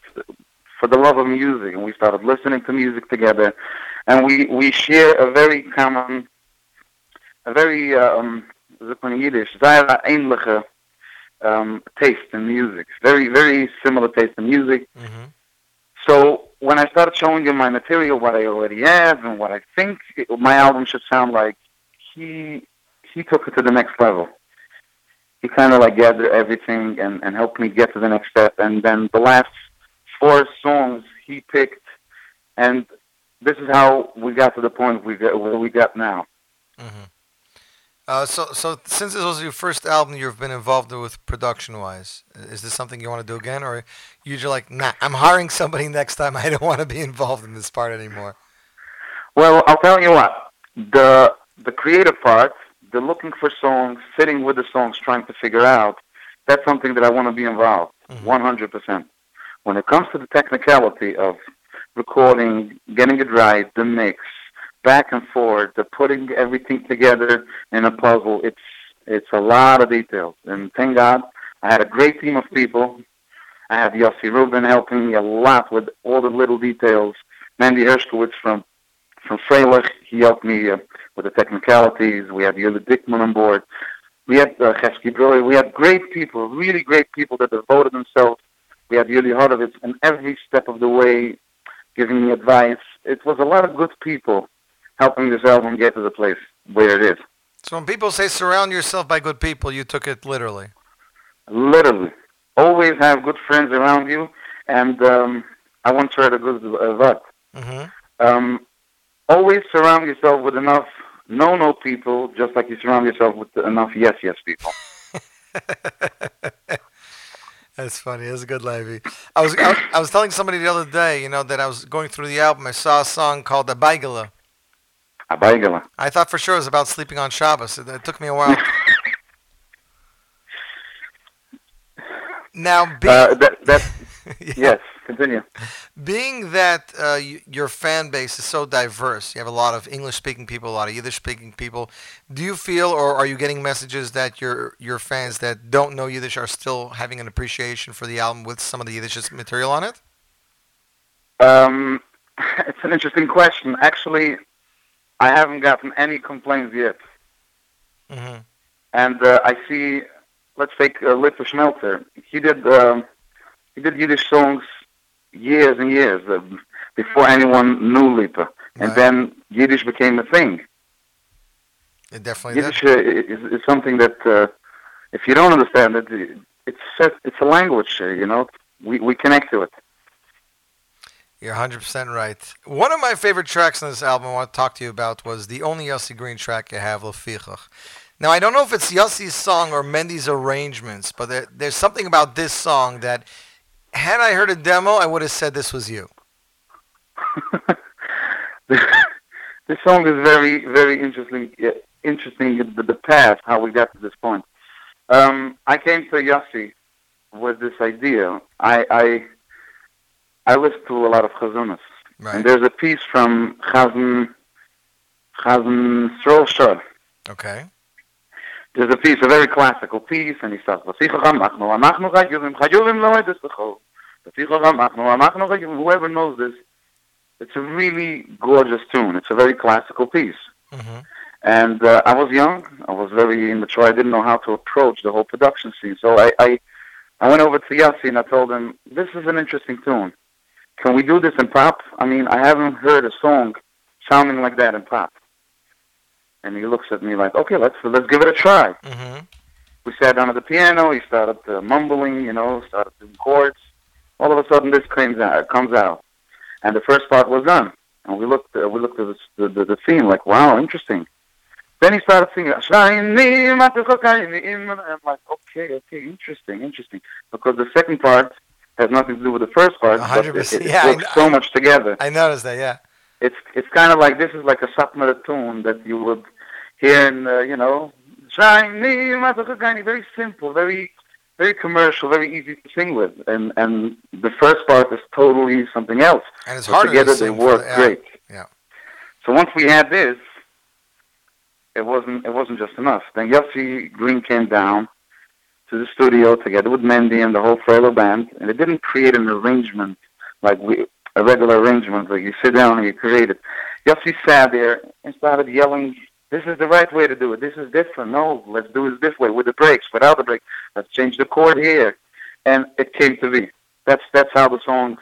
for the love of music, and we started listening to music together, and we we share a very common, a very um, man in Yiddish, sehr um, taste in music, very very similar taste in music. Mm-hmm. So when I started showing him my material, what I already have, and what I think it, my album should sound like, he he took it to the next level. He kind of like gathered everything and, and helped me get to the next step. And then the last four songs he picked, and this is how we got to the point we got where we got now. Mm-hmm. Uh, so, so since this was your first album you've been involved with production-wise, is this something you want to do again, or you're just like, nah, I'm hiring somebody next time. I don't want to be involved in this part anymore. Well, I'll tell you what. The the creative part, the looking for songs, sitting with the songs, trying to figure out, that's something that I want to be involved, mm-hmm. 100%. When it comes to the technicality of recording, getting it right, the mix, back and forth, the putting everything together in a puzzle. It's it's a lot of details, and thank God I had a great team of people. I had Yossi Rubin helping me a lot with all the little details. Mendy Hershkowitz from from Freilich, he helped me uh, with the technicalities. We had Yuli Dickman on board. We had uh, Chesky Breuer. We had great people, really great people that devoted themselves. We had Yuli Hodovitz, and every step of the way giving me advice. It was a lot of good people helping this album get to the place where it is. So when people say surround yourself by good people, you took it literally. Literally. Always have good friends around you, and um, I want to try a good uh, that. hmm Um, always surround yourself with enough no-no people, just like you surround yourself with enough yes-yes people. That's funny. That's a good Levy. I was I, was- telling somebody the other day, you know, that I was going through the album. I saw a song called "The Baigala." Abaigala. I thought for sure it was about sleeping on Shabbos. It, it took me a while. now, being, Uh, that, that, Yes, continue. being that uh, your fan base is so diverse, you have a lot of English-speaking people, a lot of Yiddish-speaking people. Do you feel, or are you getting messages that your your fans that don't know Yiddish are still having an appreciation for the album with some of the Yiddish material on it? Um, it's an interesting question. Actually, I haven't gotten any complaints yet. hmm And uh, I see, let's take uh, Lipa Schmelzer. He did um, he did Yiddish songs years and years uh, before anyone knew Lipa. And Right. then Yiddish became a thing. It definitely. Yiddish uh, is, is something that uh, if you don't understand it, it's it's a language. Uh, you know, we we connect to it. You're 100% right. One of my favorite tracks on this album I want to talk to you about was the only Yossi Green track you have, Lefichach. Now, I don't know if it's Yossi's song or Mendy's arrangements, but there, there's something about this song that, had I heard a demo, I would have said this was you. this song is very, very interesting. Interesting the, the path how we got to this point. Um, I came to Yossi with this idea. I I, I listen to a lot of chazunas, Right. and there's a piece from Chazan Chazan. Okay. There's a piece, a very classical piece, and he starts, "Vasichach amachnu, amachnu chayuvim, chayuvim lo edes b'chol. Vasichach amachnu, amachnu chayuvim." Whoever knows this, it's a really gorgeous tune. It's a very classical piece. hmm And uh, I was young. I was very immature. I didn't know how to approach the whole production scene. So I, I, I went over to Yossi and I told him, "This is an interesting tune. Can we do this in pop? I mean, I haven't heard a song sounding like that in pop." And he looks at me like, "Okay, let's let's give it a try." hmm We sat down at the piano. He started uh, mumbling, you know, started doing chords. All of a sudden, this comes out, comes out, and the first part was done. And we looked, uh, we looked at the, the, the, the theme like, wow, interesting. Then he started singing, and I'm like, okay, okay, interesting, interesting, because the second part has nothing to do with the first part, A but it, it, Yeah, works kn- so much together I noticed that, yeah. it's it's kind of like this is like a satmar tune that you would in uh, you know very simple very very commercial very easy to sing with and and the first part is totally something else And it's harder together to they work the- yeah. great Yeah. so once we had this it wasn't it wasn't just enough then Yossi Green came down to the studio together with Mendy and the whole Frelo band and it didn't create an arrangement like we a regular arrangement where you sit down and you create it. Yossi sat there and started yelling, This is the right way to do it. This is different. No, let's do it this way with the breaks, without the breaks. Let's change the chord here. And it came to be. That's that's how the song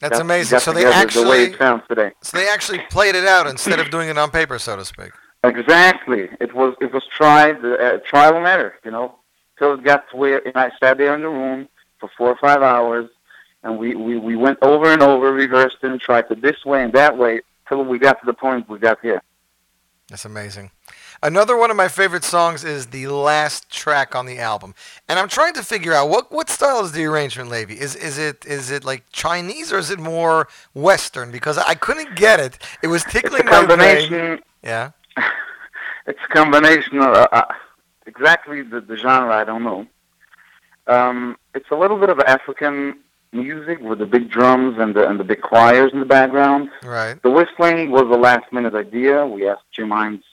That's got, amazing. got So they together the way actually, it sounds today. so they actually played it out instead of doing it on paper, so to speak. Exactly. It was it was tried uh, trial and error, you know, till it got to where and I sat there in the room for four or five hours, and we we we went over and over, reversed it, and tried it this way and that way till we got to the point we got here. That's amazing. Another one of my favorite songs is the last track on the album, and I'm trying to figure out what what style is the arrangement, Levy? Is is it is it like Chinese or is it more Western? Because I couldn't get it. It was It's tickling a my brain. combination. Yeah. It's a combination of uh, uh, exactly the, the genre. I don't know. Um, it's a little bit of African music with the big drums and the and the big choirs in the background. Right. The whistling was a last minute idea. We asked Jim Hines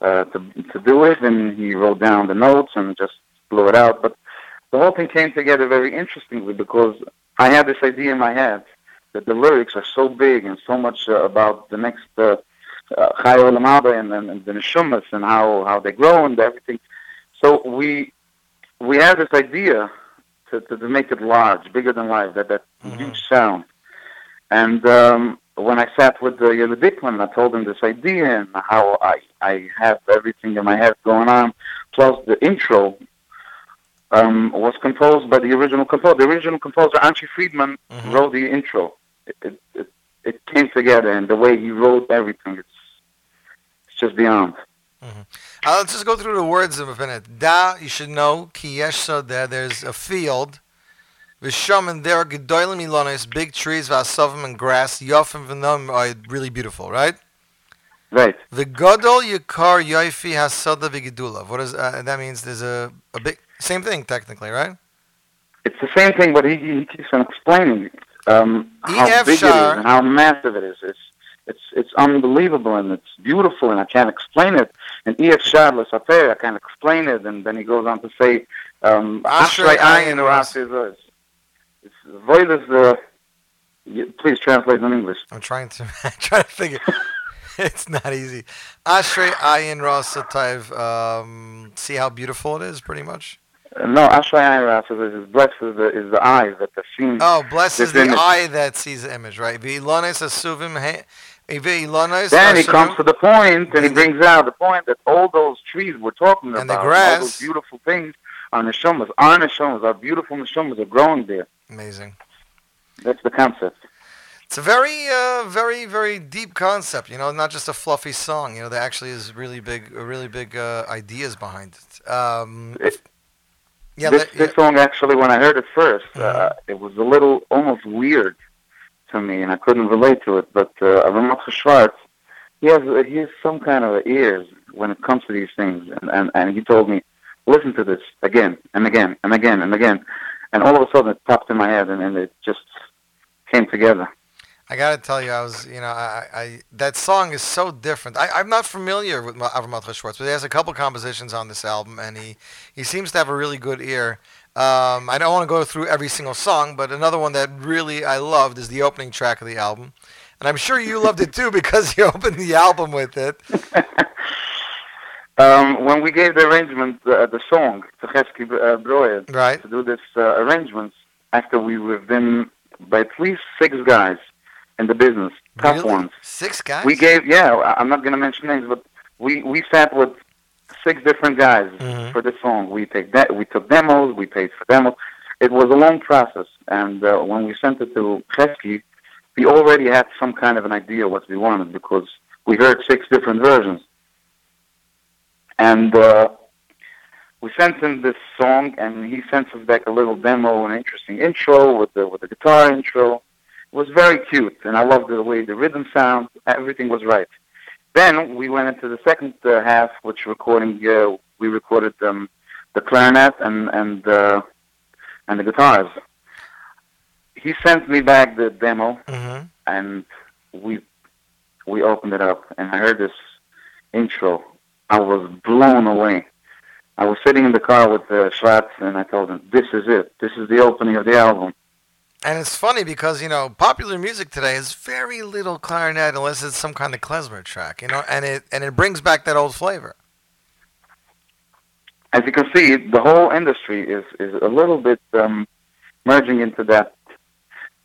uh, to to do it, and he wrote down the notes and just blew it out. But the whole thing came together very interestingly because I had this idea in my head that the lyrics are so big and so much uh, about the next uh, uh, and, and, and the Neshumas and how, how they grow and everything. So we we had this idea to, to, to make it large, bigger than life, that that huge sound. And um, when I sat with the Dikman, I told him this idea and how I I have everything in my head going on, plus the intro um, was composed by the original composer. The original composer, Anchi Friedman, wrote the intro. It, it, it, it came together, and the way he wrote everything, it's, it's just beyond. Uh, let's just go through the words of a minute. Da, you should know, ki yesh there, there's a field. Visham and there, gedolim ilonis, big trees, vasovim and grass, yofim v'nom are really beautiful, right? Right. The godol yikar yoifi hasoda v'gedula. What is uh, that? Means there's a, a big same thing technically, right? It's the same thing, but he, he keeps on explaining um, how big it is and how massive it is. It's it's it's unbelievable and it's beautiful, and I can't explain it. And E.F. Shar Lesafer, I can't explain it, and then he goes on to say, um, Ashrei Ashrei Ayin Ras. Ras it's, it's void is y- please translate in English. I'm trying to try to figure. it's not easy. Ashrei ayin rasatayv. Um, see how beautiful it is, pretty much. Uh, no, Ashrei Ayin Ras is, blessed is the, is the eyes that the seen. Oh, blessed is the image. eye that sees the image, right? V'ilonis asuvim Then he comes to the point, and he brings out the point that all those trees we're talking the about, all those beautiful things, are neshumas. Our neshumas, our beautiful neshumas are growing there. Amazing. That's the concept. It's a very, uh, very, very deep concept. You know, not just a fluffy song. You know, there actually is really big, really big uh, ideas behind it. Um, yeah, this, that- this song actually, when I heard it 1st uh, it was a little almost weird to me, and I couldn't relate to it. But uh, Ramach Schwartz, he has he has some kind of ears when it comes to these things, and, and and he told me, listen to this again and again and again and again, and all of a sudden it popped in my head, and, and it just came together. I gotta tell you, I was, you know, I, I that song is so different. I, I'm not familiar with Avram Schwartz, but he has a couple compositions on this album, and he, he seems to have a really good ear. Um, I don't want to go through every single song, but another one that really I loved is the opening track of the album, and I'm sure you loved it too because you opened the album with it. Um, when we gave the arrangement, uh, the song to Chesky uh, Breuer Right. to do this uh, arrangements, after we were been by at least six guys in the business, tough Really? ones. Six guys. We gave, yeah, I'm not going to mention names, but we we sat with six different guys Mhm. for this song. We take that, we took demos, we paid for demos. It was a long process, and uh, when we sent it to Chesky, we already had some kind of an idea what we wanted because we heard six different versions, and uh, we sent him this song, and he sent us back a little demo, an interesting intro with the with the guitar intro. It was very cute, and I loved the way the rhythm sound. Everything was right. Then we went into the second uh, half, which recording uh, we recorded um, the clarinet and and uh, and the guitars. He sent me back the demo, Mm-hmm. and we we opened it up, and I heard this intro. I was blown away. I was sitting in the car with uh, Schwartz, and I told him, "This is it. This is the opening of the album." And it's funny because you know popular music today is very little clarinet unless it's some kind of klezmer track, you know, and it and it brings back that old flavor. As you can see, the whole industry is is a little bit um, merging into that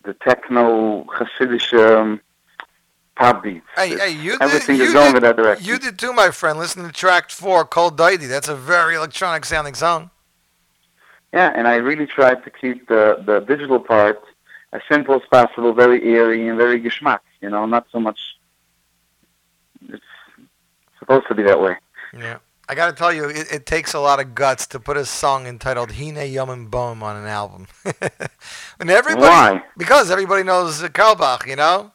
the techno Hasidic um, pop beats. Hey, It's- hey, you everything did, is you going did, in that direction. You did too, my friend. Listen to track four, Cold Deity. That's a very electronic sounding song. Yeah, and I really tried to keep the the digital part as simple as possible, very airy and very geschmack. You know, not so much. It's supposed to be that way. Yeah. I got to tell you, it, it takes a lot of guts to put a song entitled Hine Yom Boom on an album. and everybody, Why? Because everybody knows Carlebach, you know?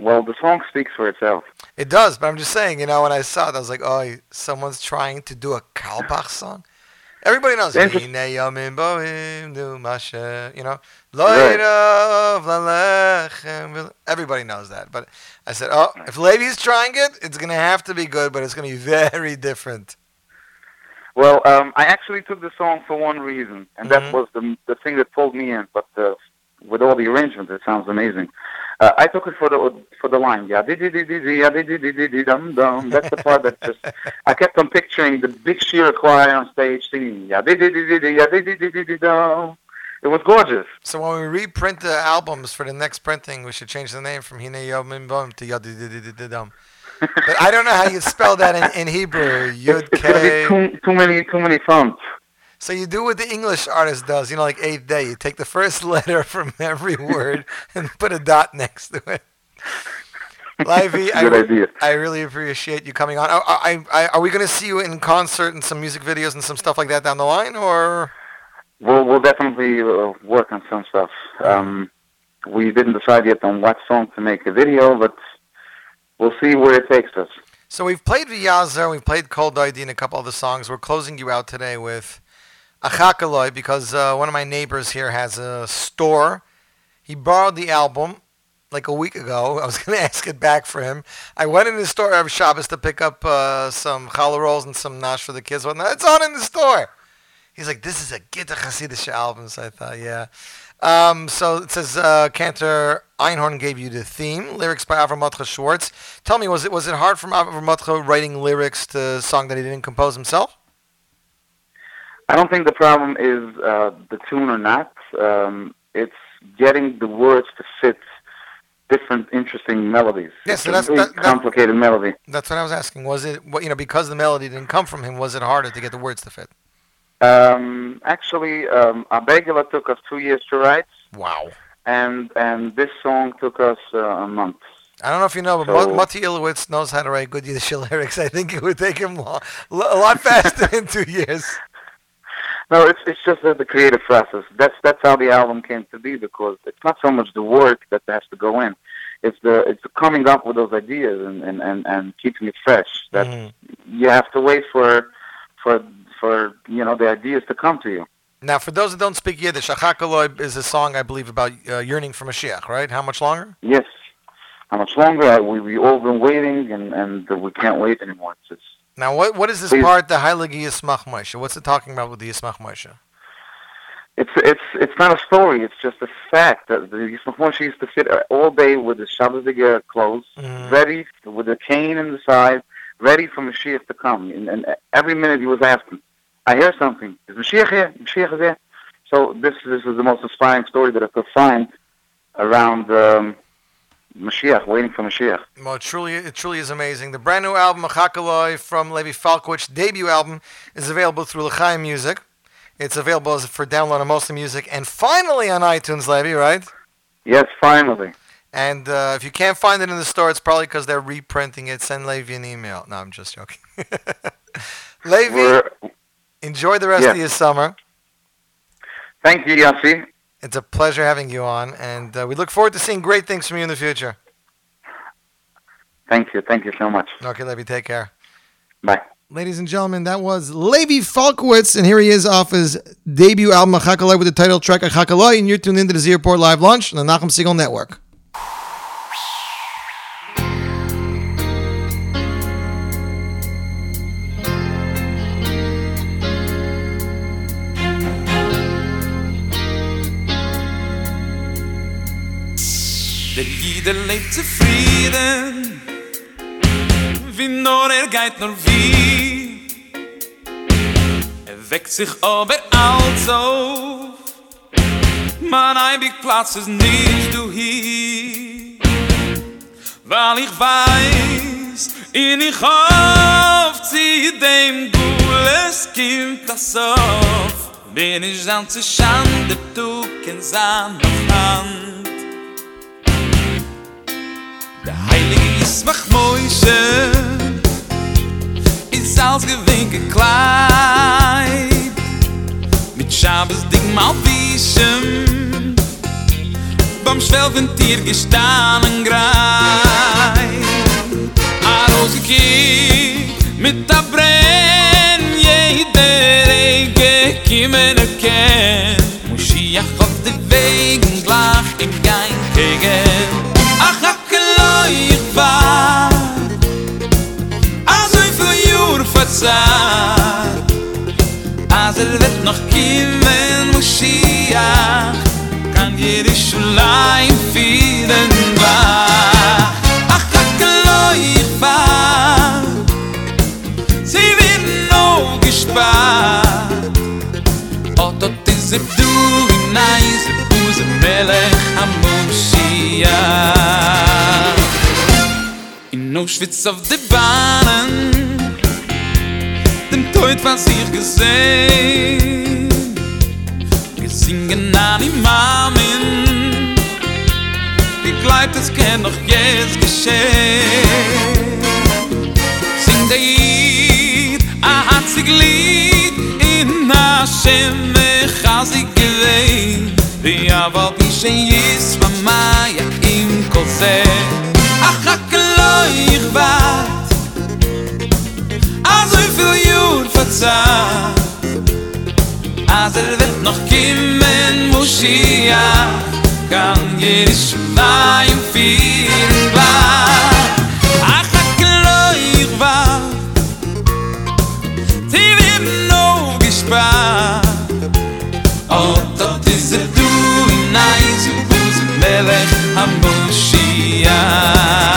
Well, the song speaks for itself. It does, but I'm just saying, you know, when I saw it, I was like, oh, someone's trying to do a Carlebach song? Everybody knows it. Interest- Hine yomim boim du mashe, You know, vil- Everybody knows that. But I said, oh, if Levi's trying it, it's going to have to be good, but it's going to be very different. Well, um, I actually took the song for one reason, and Mhm. that was the the thing that pulled me in. But uh, with all the arrangements, it sounds amazing. Uh, I took it for the for the line, yeah, dum dum. That's the part that just I kept on picturing the big Shira choir on stage singing, yeah, dum. It was gorgeous. So when we reprint the albums for the next printing, we should change the name from Hine Yomim Bom to Yadidididididum. But I don't know how you spell that in, in Hebrew. Yud K. too too many too many fonts. So you do what the English artist does, you know, like eighth day. You take the first letter from every word and put a dot next to it. Livy, I, idea. I really appreciate you coming on. Are, I, I, are we going to see you in concert and some music videos and some stuff like that down the line, or? We'll we'll definitely uh, work on some stuff. Um, we didn't decide yet on what song to make a video, but we'll see where it takes us. So we've played Viyazer, we've played Cold ID and a couple other songs. We're closing you out today with Achakaloi because uh, one of my neighbors here has a store. He borrowed the album like a week ago. I was going to ask it back for him. I went in the store every Shabbos to pick up uh, some challah rolls and some nash for the kids. Whatnot. It's on in the store. He's like, this is a Gitta Hasidic album. So I thought, yeah. Um, so it says uh, Cantor Einhorn gave you the theme, lyrics by Avram Motcha Schwartz. Tell me, was it was it hard for Avram Motcha writing lyrics to a song that he didn't compose himself? I don't think the problem is uh, the tune or not. Um, it's getting the words to fit different, interesting melodies. Yes, so that's- that- that- complicated melody. That's what I was asking. Was it what you know because the melody didn't come from him? Was it harder to get the words to fit? Um, actually, um, Abegula took us two years to write, Wow. and and this song took us uh, a month. I don't know if you know, but So- Mo- Ilowitz knows how to write good Yiddish lyrics. I think it would take him a lot faster than two years. No, it's it's just the creative process. That's that's how the album came to be because it's not so much the work that has to go in. It's the it's the coming up with those ideas and and and, and keeping it fresh. That Mhm. you have to wait for for for you know the ideas to come to you. Now, for those that don't speak Yiddish, Achakaloi is a song I believe about uh, yearning for Mashiach, right? How much longer? Yes. How much longer? We we all been waiting and and we can't wait anymore. It's, it's Now, what what is this Please. part, the Heilige Yismach Moshe? What's it talking about with the Yismach Moshe? It's it's it's not a story. It's just a fact that the Yismach Moshe used to sit all day with the Shabbos clothes, Mhm. ready with a cane in the side, ready for Mashiach to come. And, and every minute he was asking, "I hear something. Is Mashiach here? Mashiach is here." So this this is the most inspiring story that I could find around um, Mashiach, waiting for Mashiach. Well, it truly, it truly is amazing. The brand new album, Achakaloi, from Levi Falkowitz, debut album, is available through L'chaim Music. It's available for download on Mostly Music, and finally on iTunes, Levi, right? Yes, finally. And uh, if you can't find it in the store, it's probably because they're reprinting it. Send Levi an email. No, I'm just joking. Levi, We're, enjoy the rest Yeah. of your summer. thank you, Yossi. It's a pleasure having you on, and uh, we look forward to seeing great things from you in the future. Thank you. Thank you so much. Okay, Levi, take care. Bye. Ladies and gentlemen, that was Levi Falkowitz, and here he is off his debut album, Achakaloi, with the title track Achakaloi, and you're tuned into the Z Report Live Lunch on the Nachum Segal Network. Jeder lebt zufrieden. Wie nur er geht nur wie. Er weckt sich aber also. Man ein big Platz ist nicht du hier. Weil ich weiß In ich hoff Sie dem Gules kommt das auf. Bin ich dann zu schande Du kennst an noch Hand Yismach Moishe Is als gewinke Kleid. Mit Schabes ding mal Wiesem Bam schwelven Tier gestan an Grei A Rose Kik Mit Tabren Jede Rege Kimen erken Moshiach auf de Wegen sag Az el vet noch kimen mushia kan dir shulay fiden ba ach kak loy ba Sie vin no gespa otot oh, iz du in eins buz melech am mushia in no schwitz of the banen Teut was ich gesehen. Wir singen an die Mamen Gegleibt es kann doch jetzt geschehen. Sing der Jid, a hatzig Lied In Hashem mechazig gewein Ja, weil wie schon jes von Maya im Kose Ach, hakelo ich wart Also viel nur verzah Als er wird noch kommen, muss ich ja Kann jeder Schmein viel Ach, ach, loi, war. Die wird noch gespart. Oh, dort ist er du in ein Zubus Melech am Moschiach.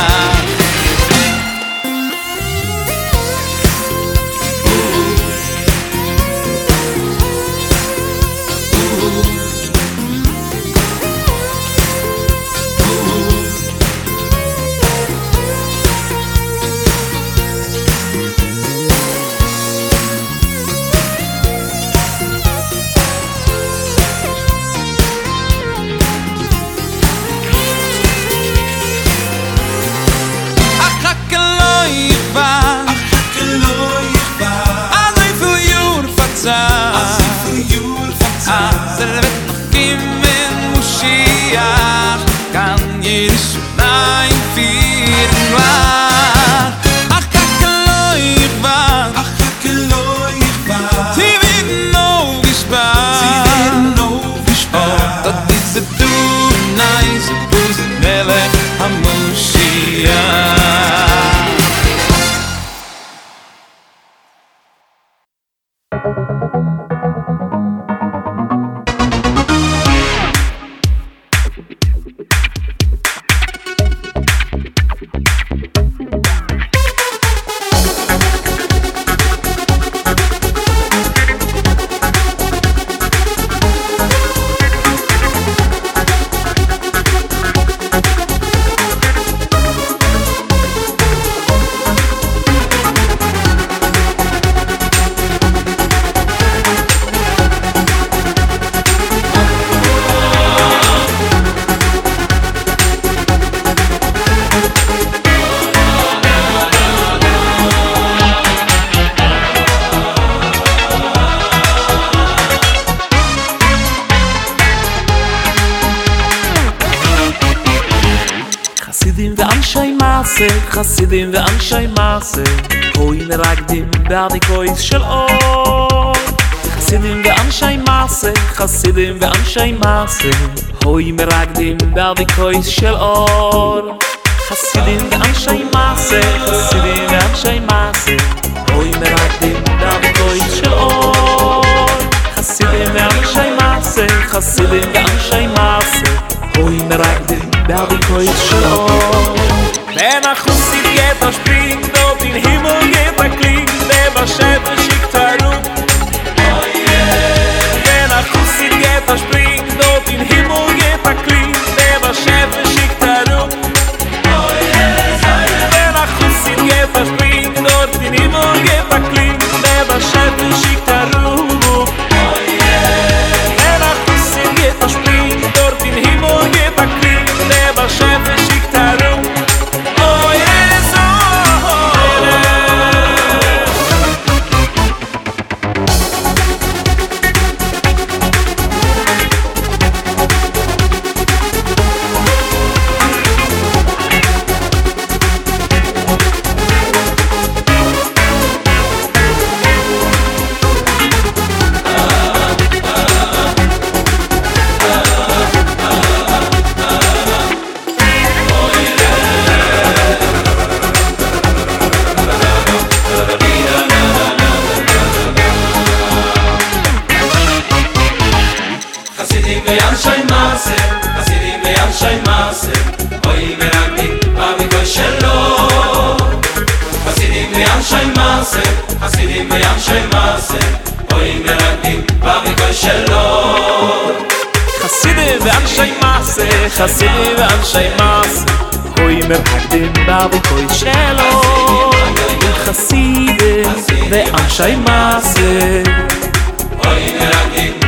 shell off ים שי מעשה, חסידים בים שי מעשה, אוי מרגלים במקוי שלו. חסידים בים שי מעשה, חסידים בים שי מעשה, אוי מרגלים במקוי שלו. חסידים בים שי מעשה, חסידים בים שי מעשה, אוי מרגלים במקוי שלו. חסידים בים שי מעשה, אוי מרגלים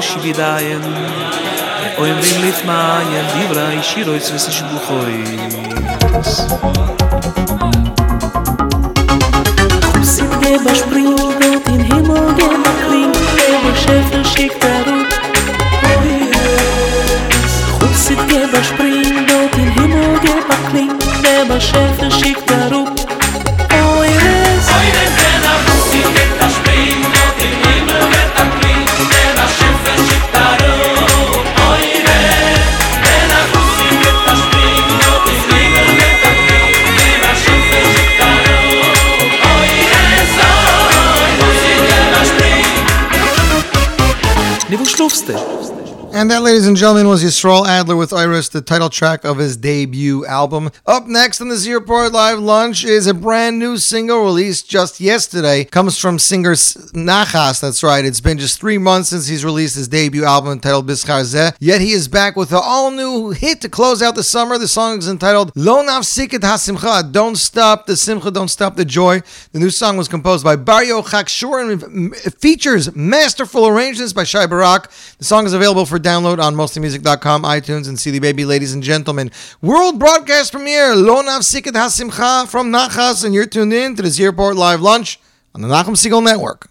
חורש בידיין אוי ווען מיט מאנען די ווראי שירויס וועסיך גלוה קומט זיך And that, ladies and gentlemen, was Yisrael Adler with Iris, the title track of his debut album. Up next on the Z Report Live Lunch is a brand new single released just yesterday. Comes from singer Nachas, that's right. It's been just three months since he's released his debut album entitled Bischar Zeh. Yet he is back with an all new hit to close out the summer. The song is entitled Lo Nafsiket HaSimcha, Don't Stop the Simcha, Don't Stop the Joy. The new song was composed by Barrio Chakshur and features masterful arrangements by Shai Barak. The song is available for download on mostlymusic.com, iTunes, and CD Baby, ladies and gentlemen. World broadcast premiere, Lo Nafsiket HaSimcha from Nachas, and you're tuned in to the Z Report Live Lunch on the Nachum Segal Network.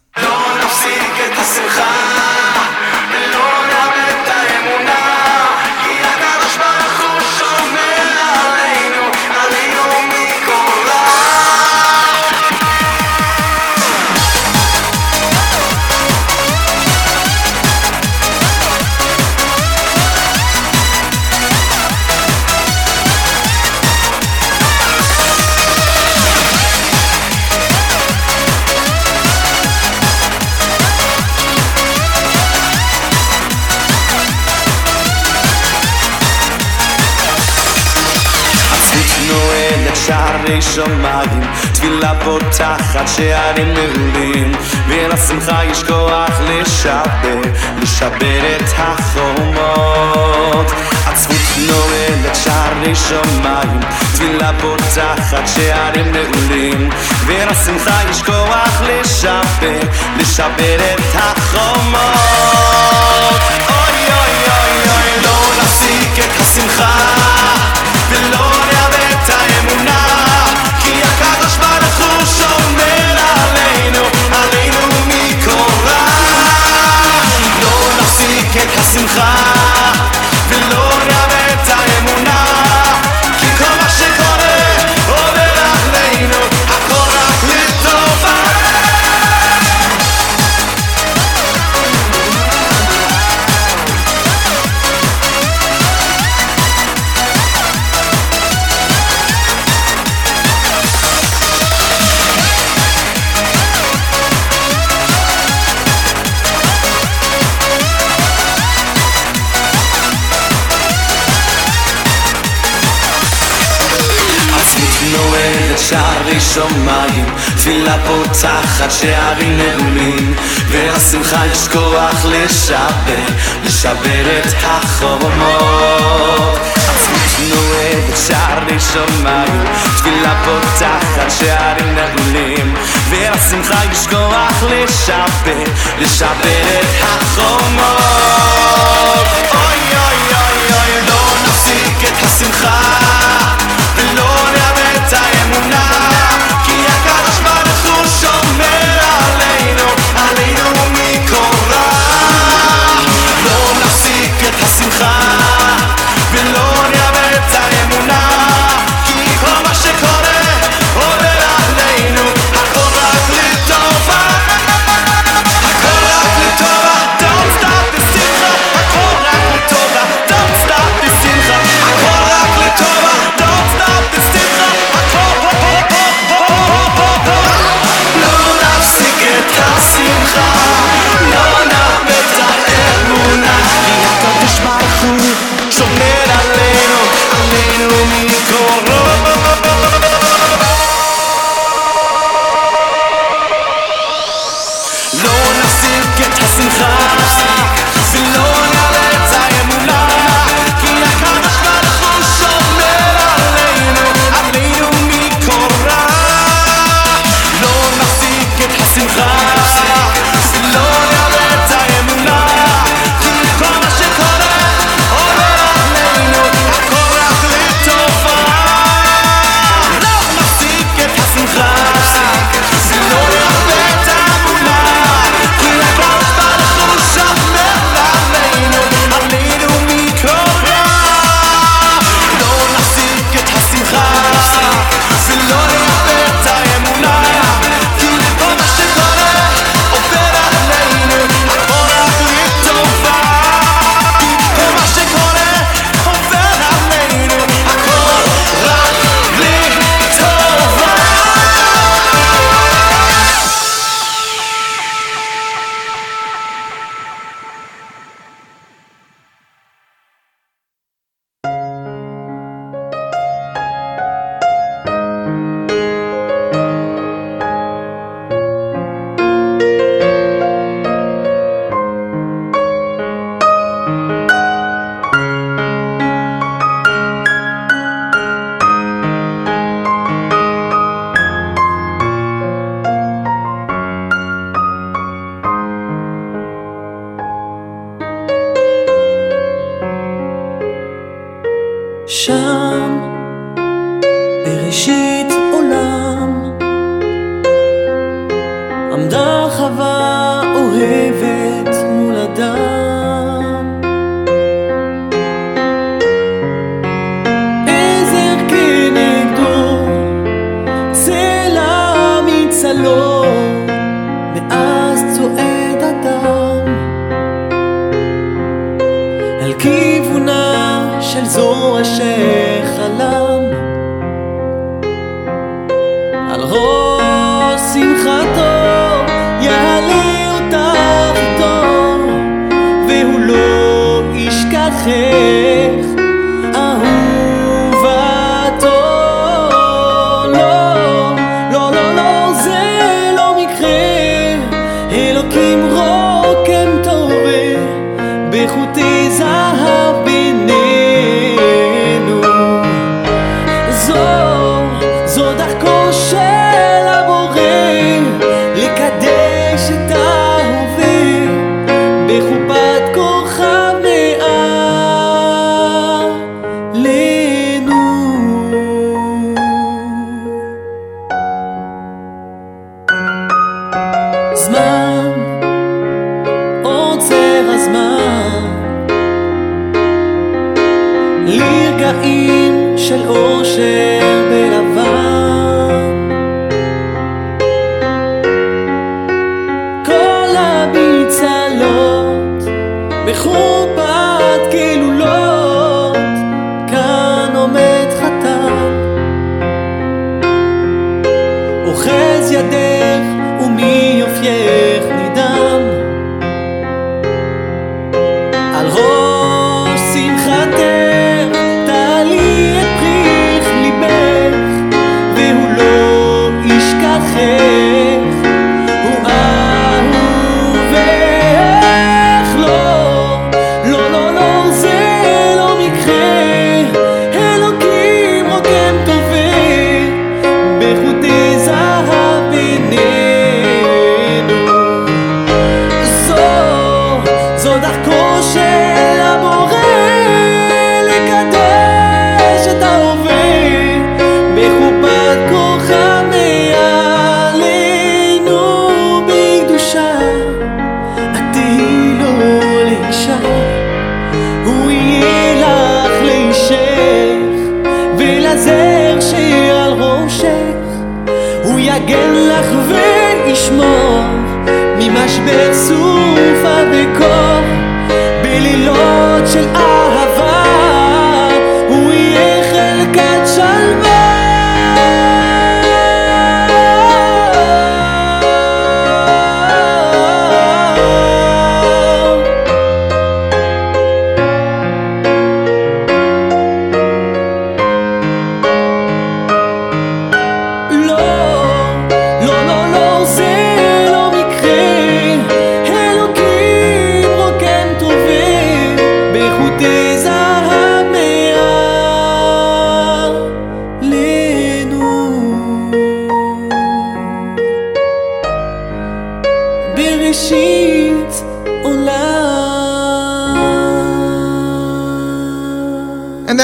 שערי שמיים, תפילה פותחת שערים נעולים, ולשמחה יש כוח לשבר, לשבר את החומות. עצמות נועדת שערי שמיים, תפילה פותחת שערים נעולים, ולשמחה יש כוח לשבר, לשבר את שערי שמיים, תפילה פותחת שערים נעולים, ולשמחה יש כוח לשבר, לשבר את החומות. עצמית נועדת שערי שמיים, תפילה פותחת שערים נעולים, ולשמחה יש כוח לשבר, לשבר את החומות. אוי אוי אוי אוי, לא נפסיק את השמחה gaan.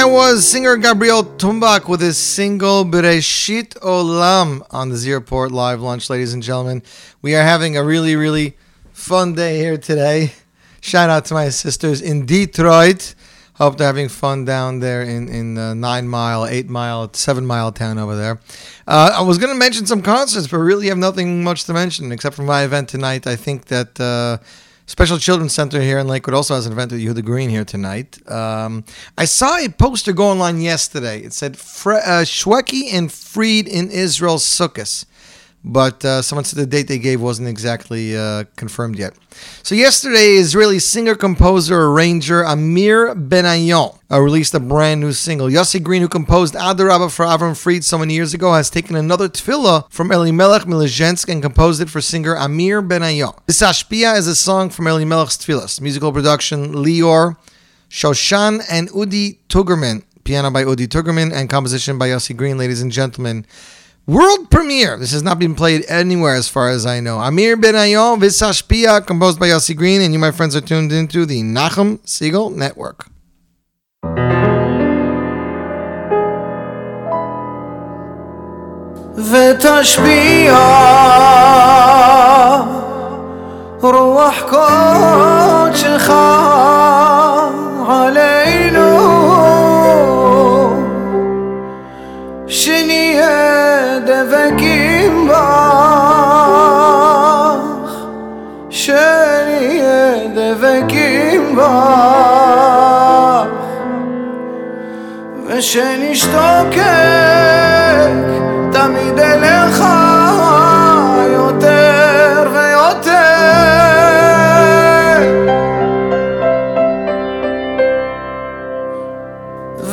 That was singer Gabriel Tumbak with his single Bereshit Olam on the Z Report Live Lunch, ladies and gentlemen. We are having a really, really fun day here today. Shout out to my sisters in Detroit. Hope they're having fun down there in, in uh, Nine Mile, Eight Mile, Seven Mile town over there. Uh, I was going to mention some concerts, but really have nothing much to mention except for my event tonight. I think that uh, Special Children's Center here in Lakewood also has an event with Yehuda Green here tonight. Um, I saw a poster go online yesterday. It said Fre- uh, Shweki and Fried in Israel Sukkot. But uh, someone said the date they gave wasn't exactly uh, confirmed yet. So yesterday, Israeli singer, composer, arranger Amir Benayon uh, released a brand new single. Yossi Green, who composed Adarabba for Avram Fried so many years ago, has taken another tefillah from Elimelech Milizhensk and composed it for singer Amir Benayon. This Ashpia is a song from Elimelech's tefillahs. Musical production Lior, Shoshan, and Udi Tugerman. Piano by Udi Tugerman and composition by Yossi Green, ladies and gentlemen. World premiere. This has not been played anywhere as far as I know. Amir Benayon, Visage composed by Yossi Green, and you, my friends, are tuned into the Nachum Segal Network. ותשפיע רוח קודשך עלינו ישמח ושנשתוקק תמיד אליך יותר ויותר.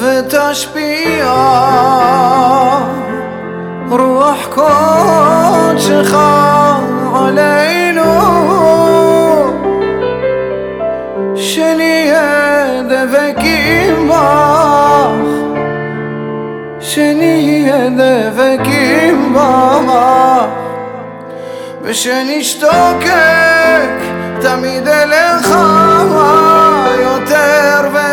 ותשפיע רוח קודשך עליך שנהיה דבקים בך, שנהיה דבקים בך, ושנשתוקק תמיד אליך יותר ו...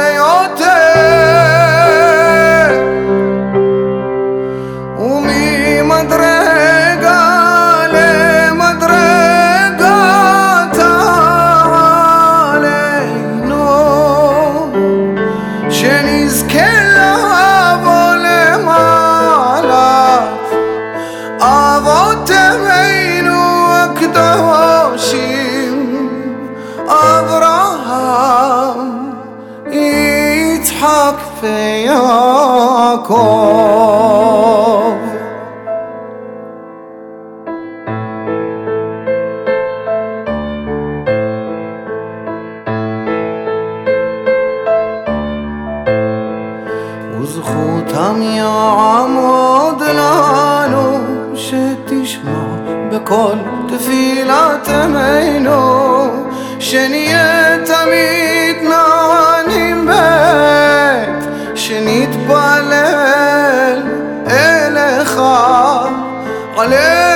כל תפילת תפילתנו, שנהיה תמיד נענים בעת, שנתפלל אליך, עליך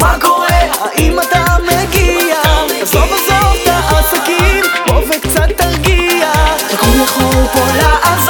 מה קורה? האם אתה מגיע? עזוב עזוב את העסקים, בוא וקצת תרגיע תקום יכול פה לעזור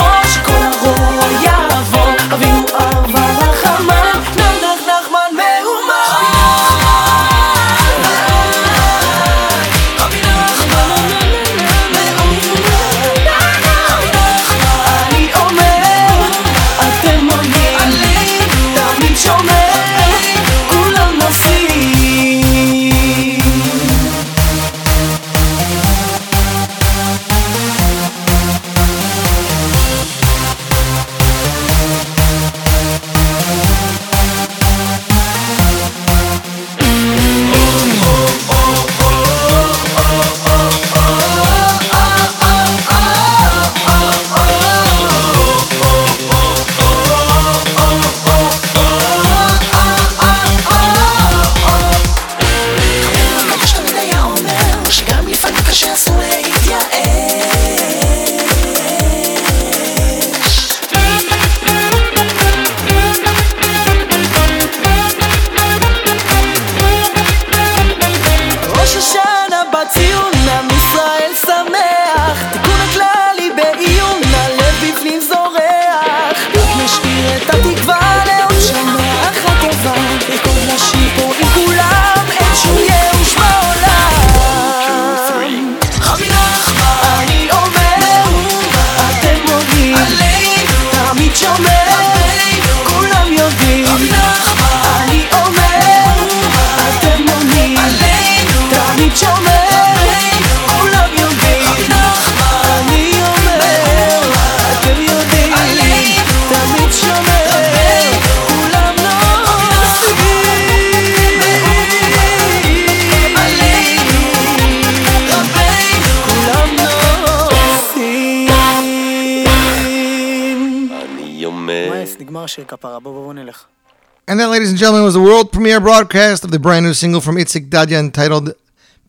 broadcast of the brand new single from Itzik Dadya entitled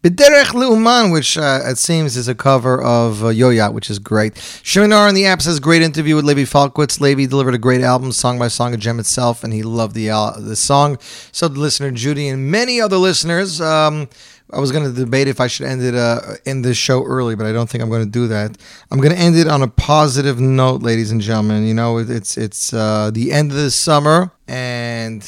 Bederech Leuman, which uh, it seems is a cover of uh, Yoyat, which is great. Sheminar on the app says great interview with Levi Falkowitz. Levi delivered a great album, song by song, a gem itself, and he loved the uh, the song. So did listener Judy and many other listeners. Um, I was going to debate if I should end it uh, end this show early, but I don't think I'm going to do that. I'm going to end it on a positive note, ladies and gentlemen. You know, it's it's uh, the end of the summer, and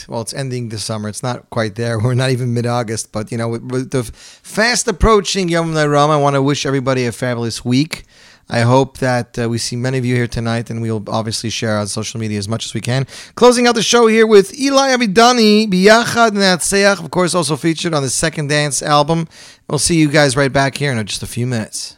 well, it's ending the summer. It's not quite there. We're not even mid August, but you know, with, with the fast approaching Yom Ram, I want to wish everybody a fabulous week. I hope that uh, we see many of you here tonight, and we'll obviously share on social media as much as we can. Closing out the show here with Eli Abidani, Biyachad Natseach, of course, also featured on the Second Dance album. We'll see you guys right back here in just a few minutes.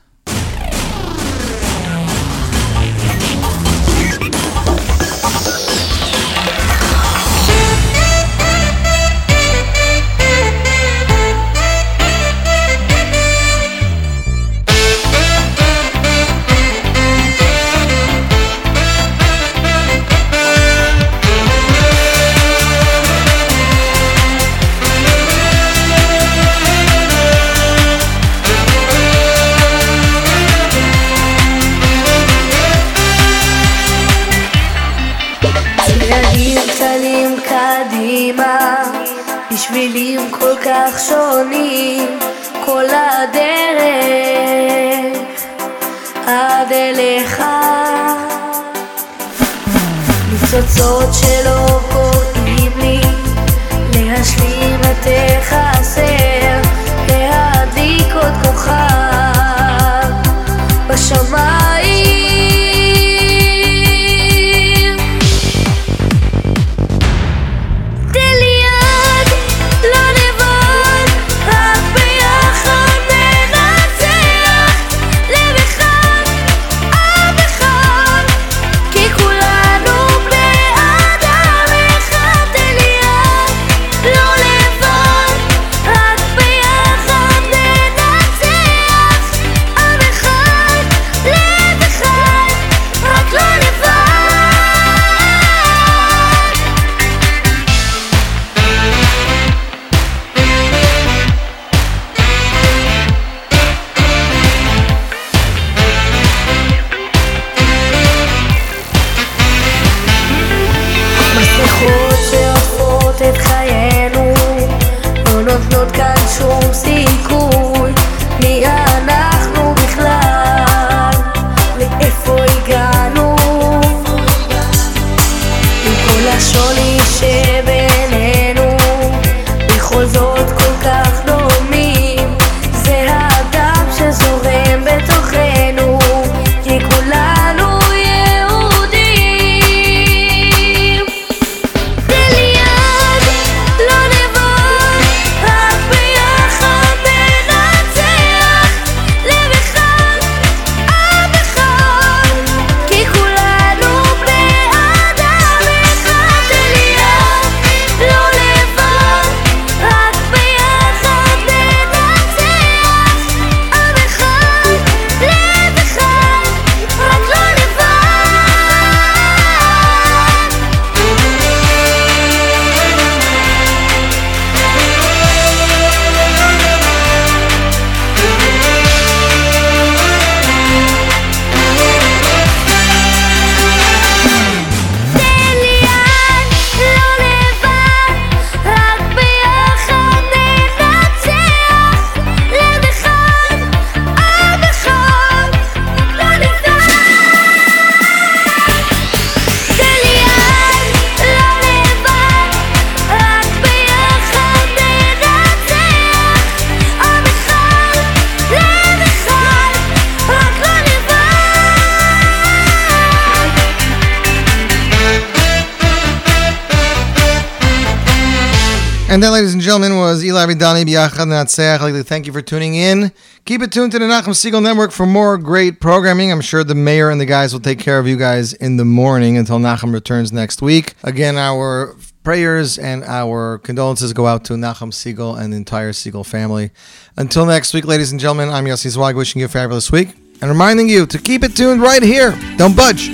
בשבילים כל כך שונים, כל הדרך עד אליך. ניצוצות שלא קוראים לי, להשלים את החסר, להדליק עוד כוכב בשמיים. Eli Vidani Biachad Natseach. Thank you for tuning in. Keep it tuned to the Nachum Segal Network for more great programming. I'm sure the mayor and the guys will take care of you guys in the morning until Nachum returns next week. Again, our prayers and our condolences go out to Nachum Segal and the entire Segal family. Until next week, ladies and gentlemen, I'm Yossi Zweig wishing you a fabulous week and reminding you to keep it tuned right here. Don't budge.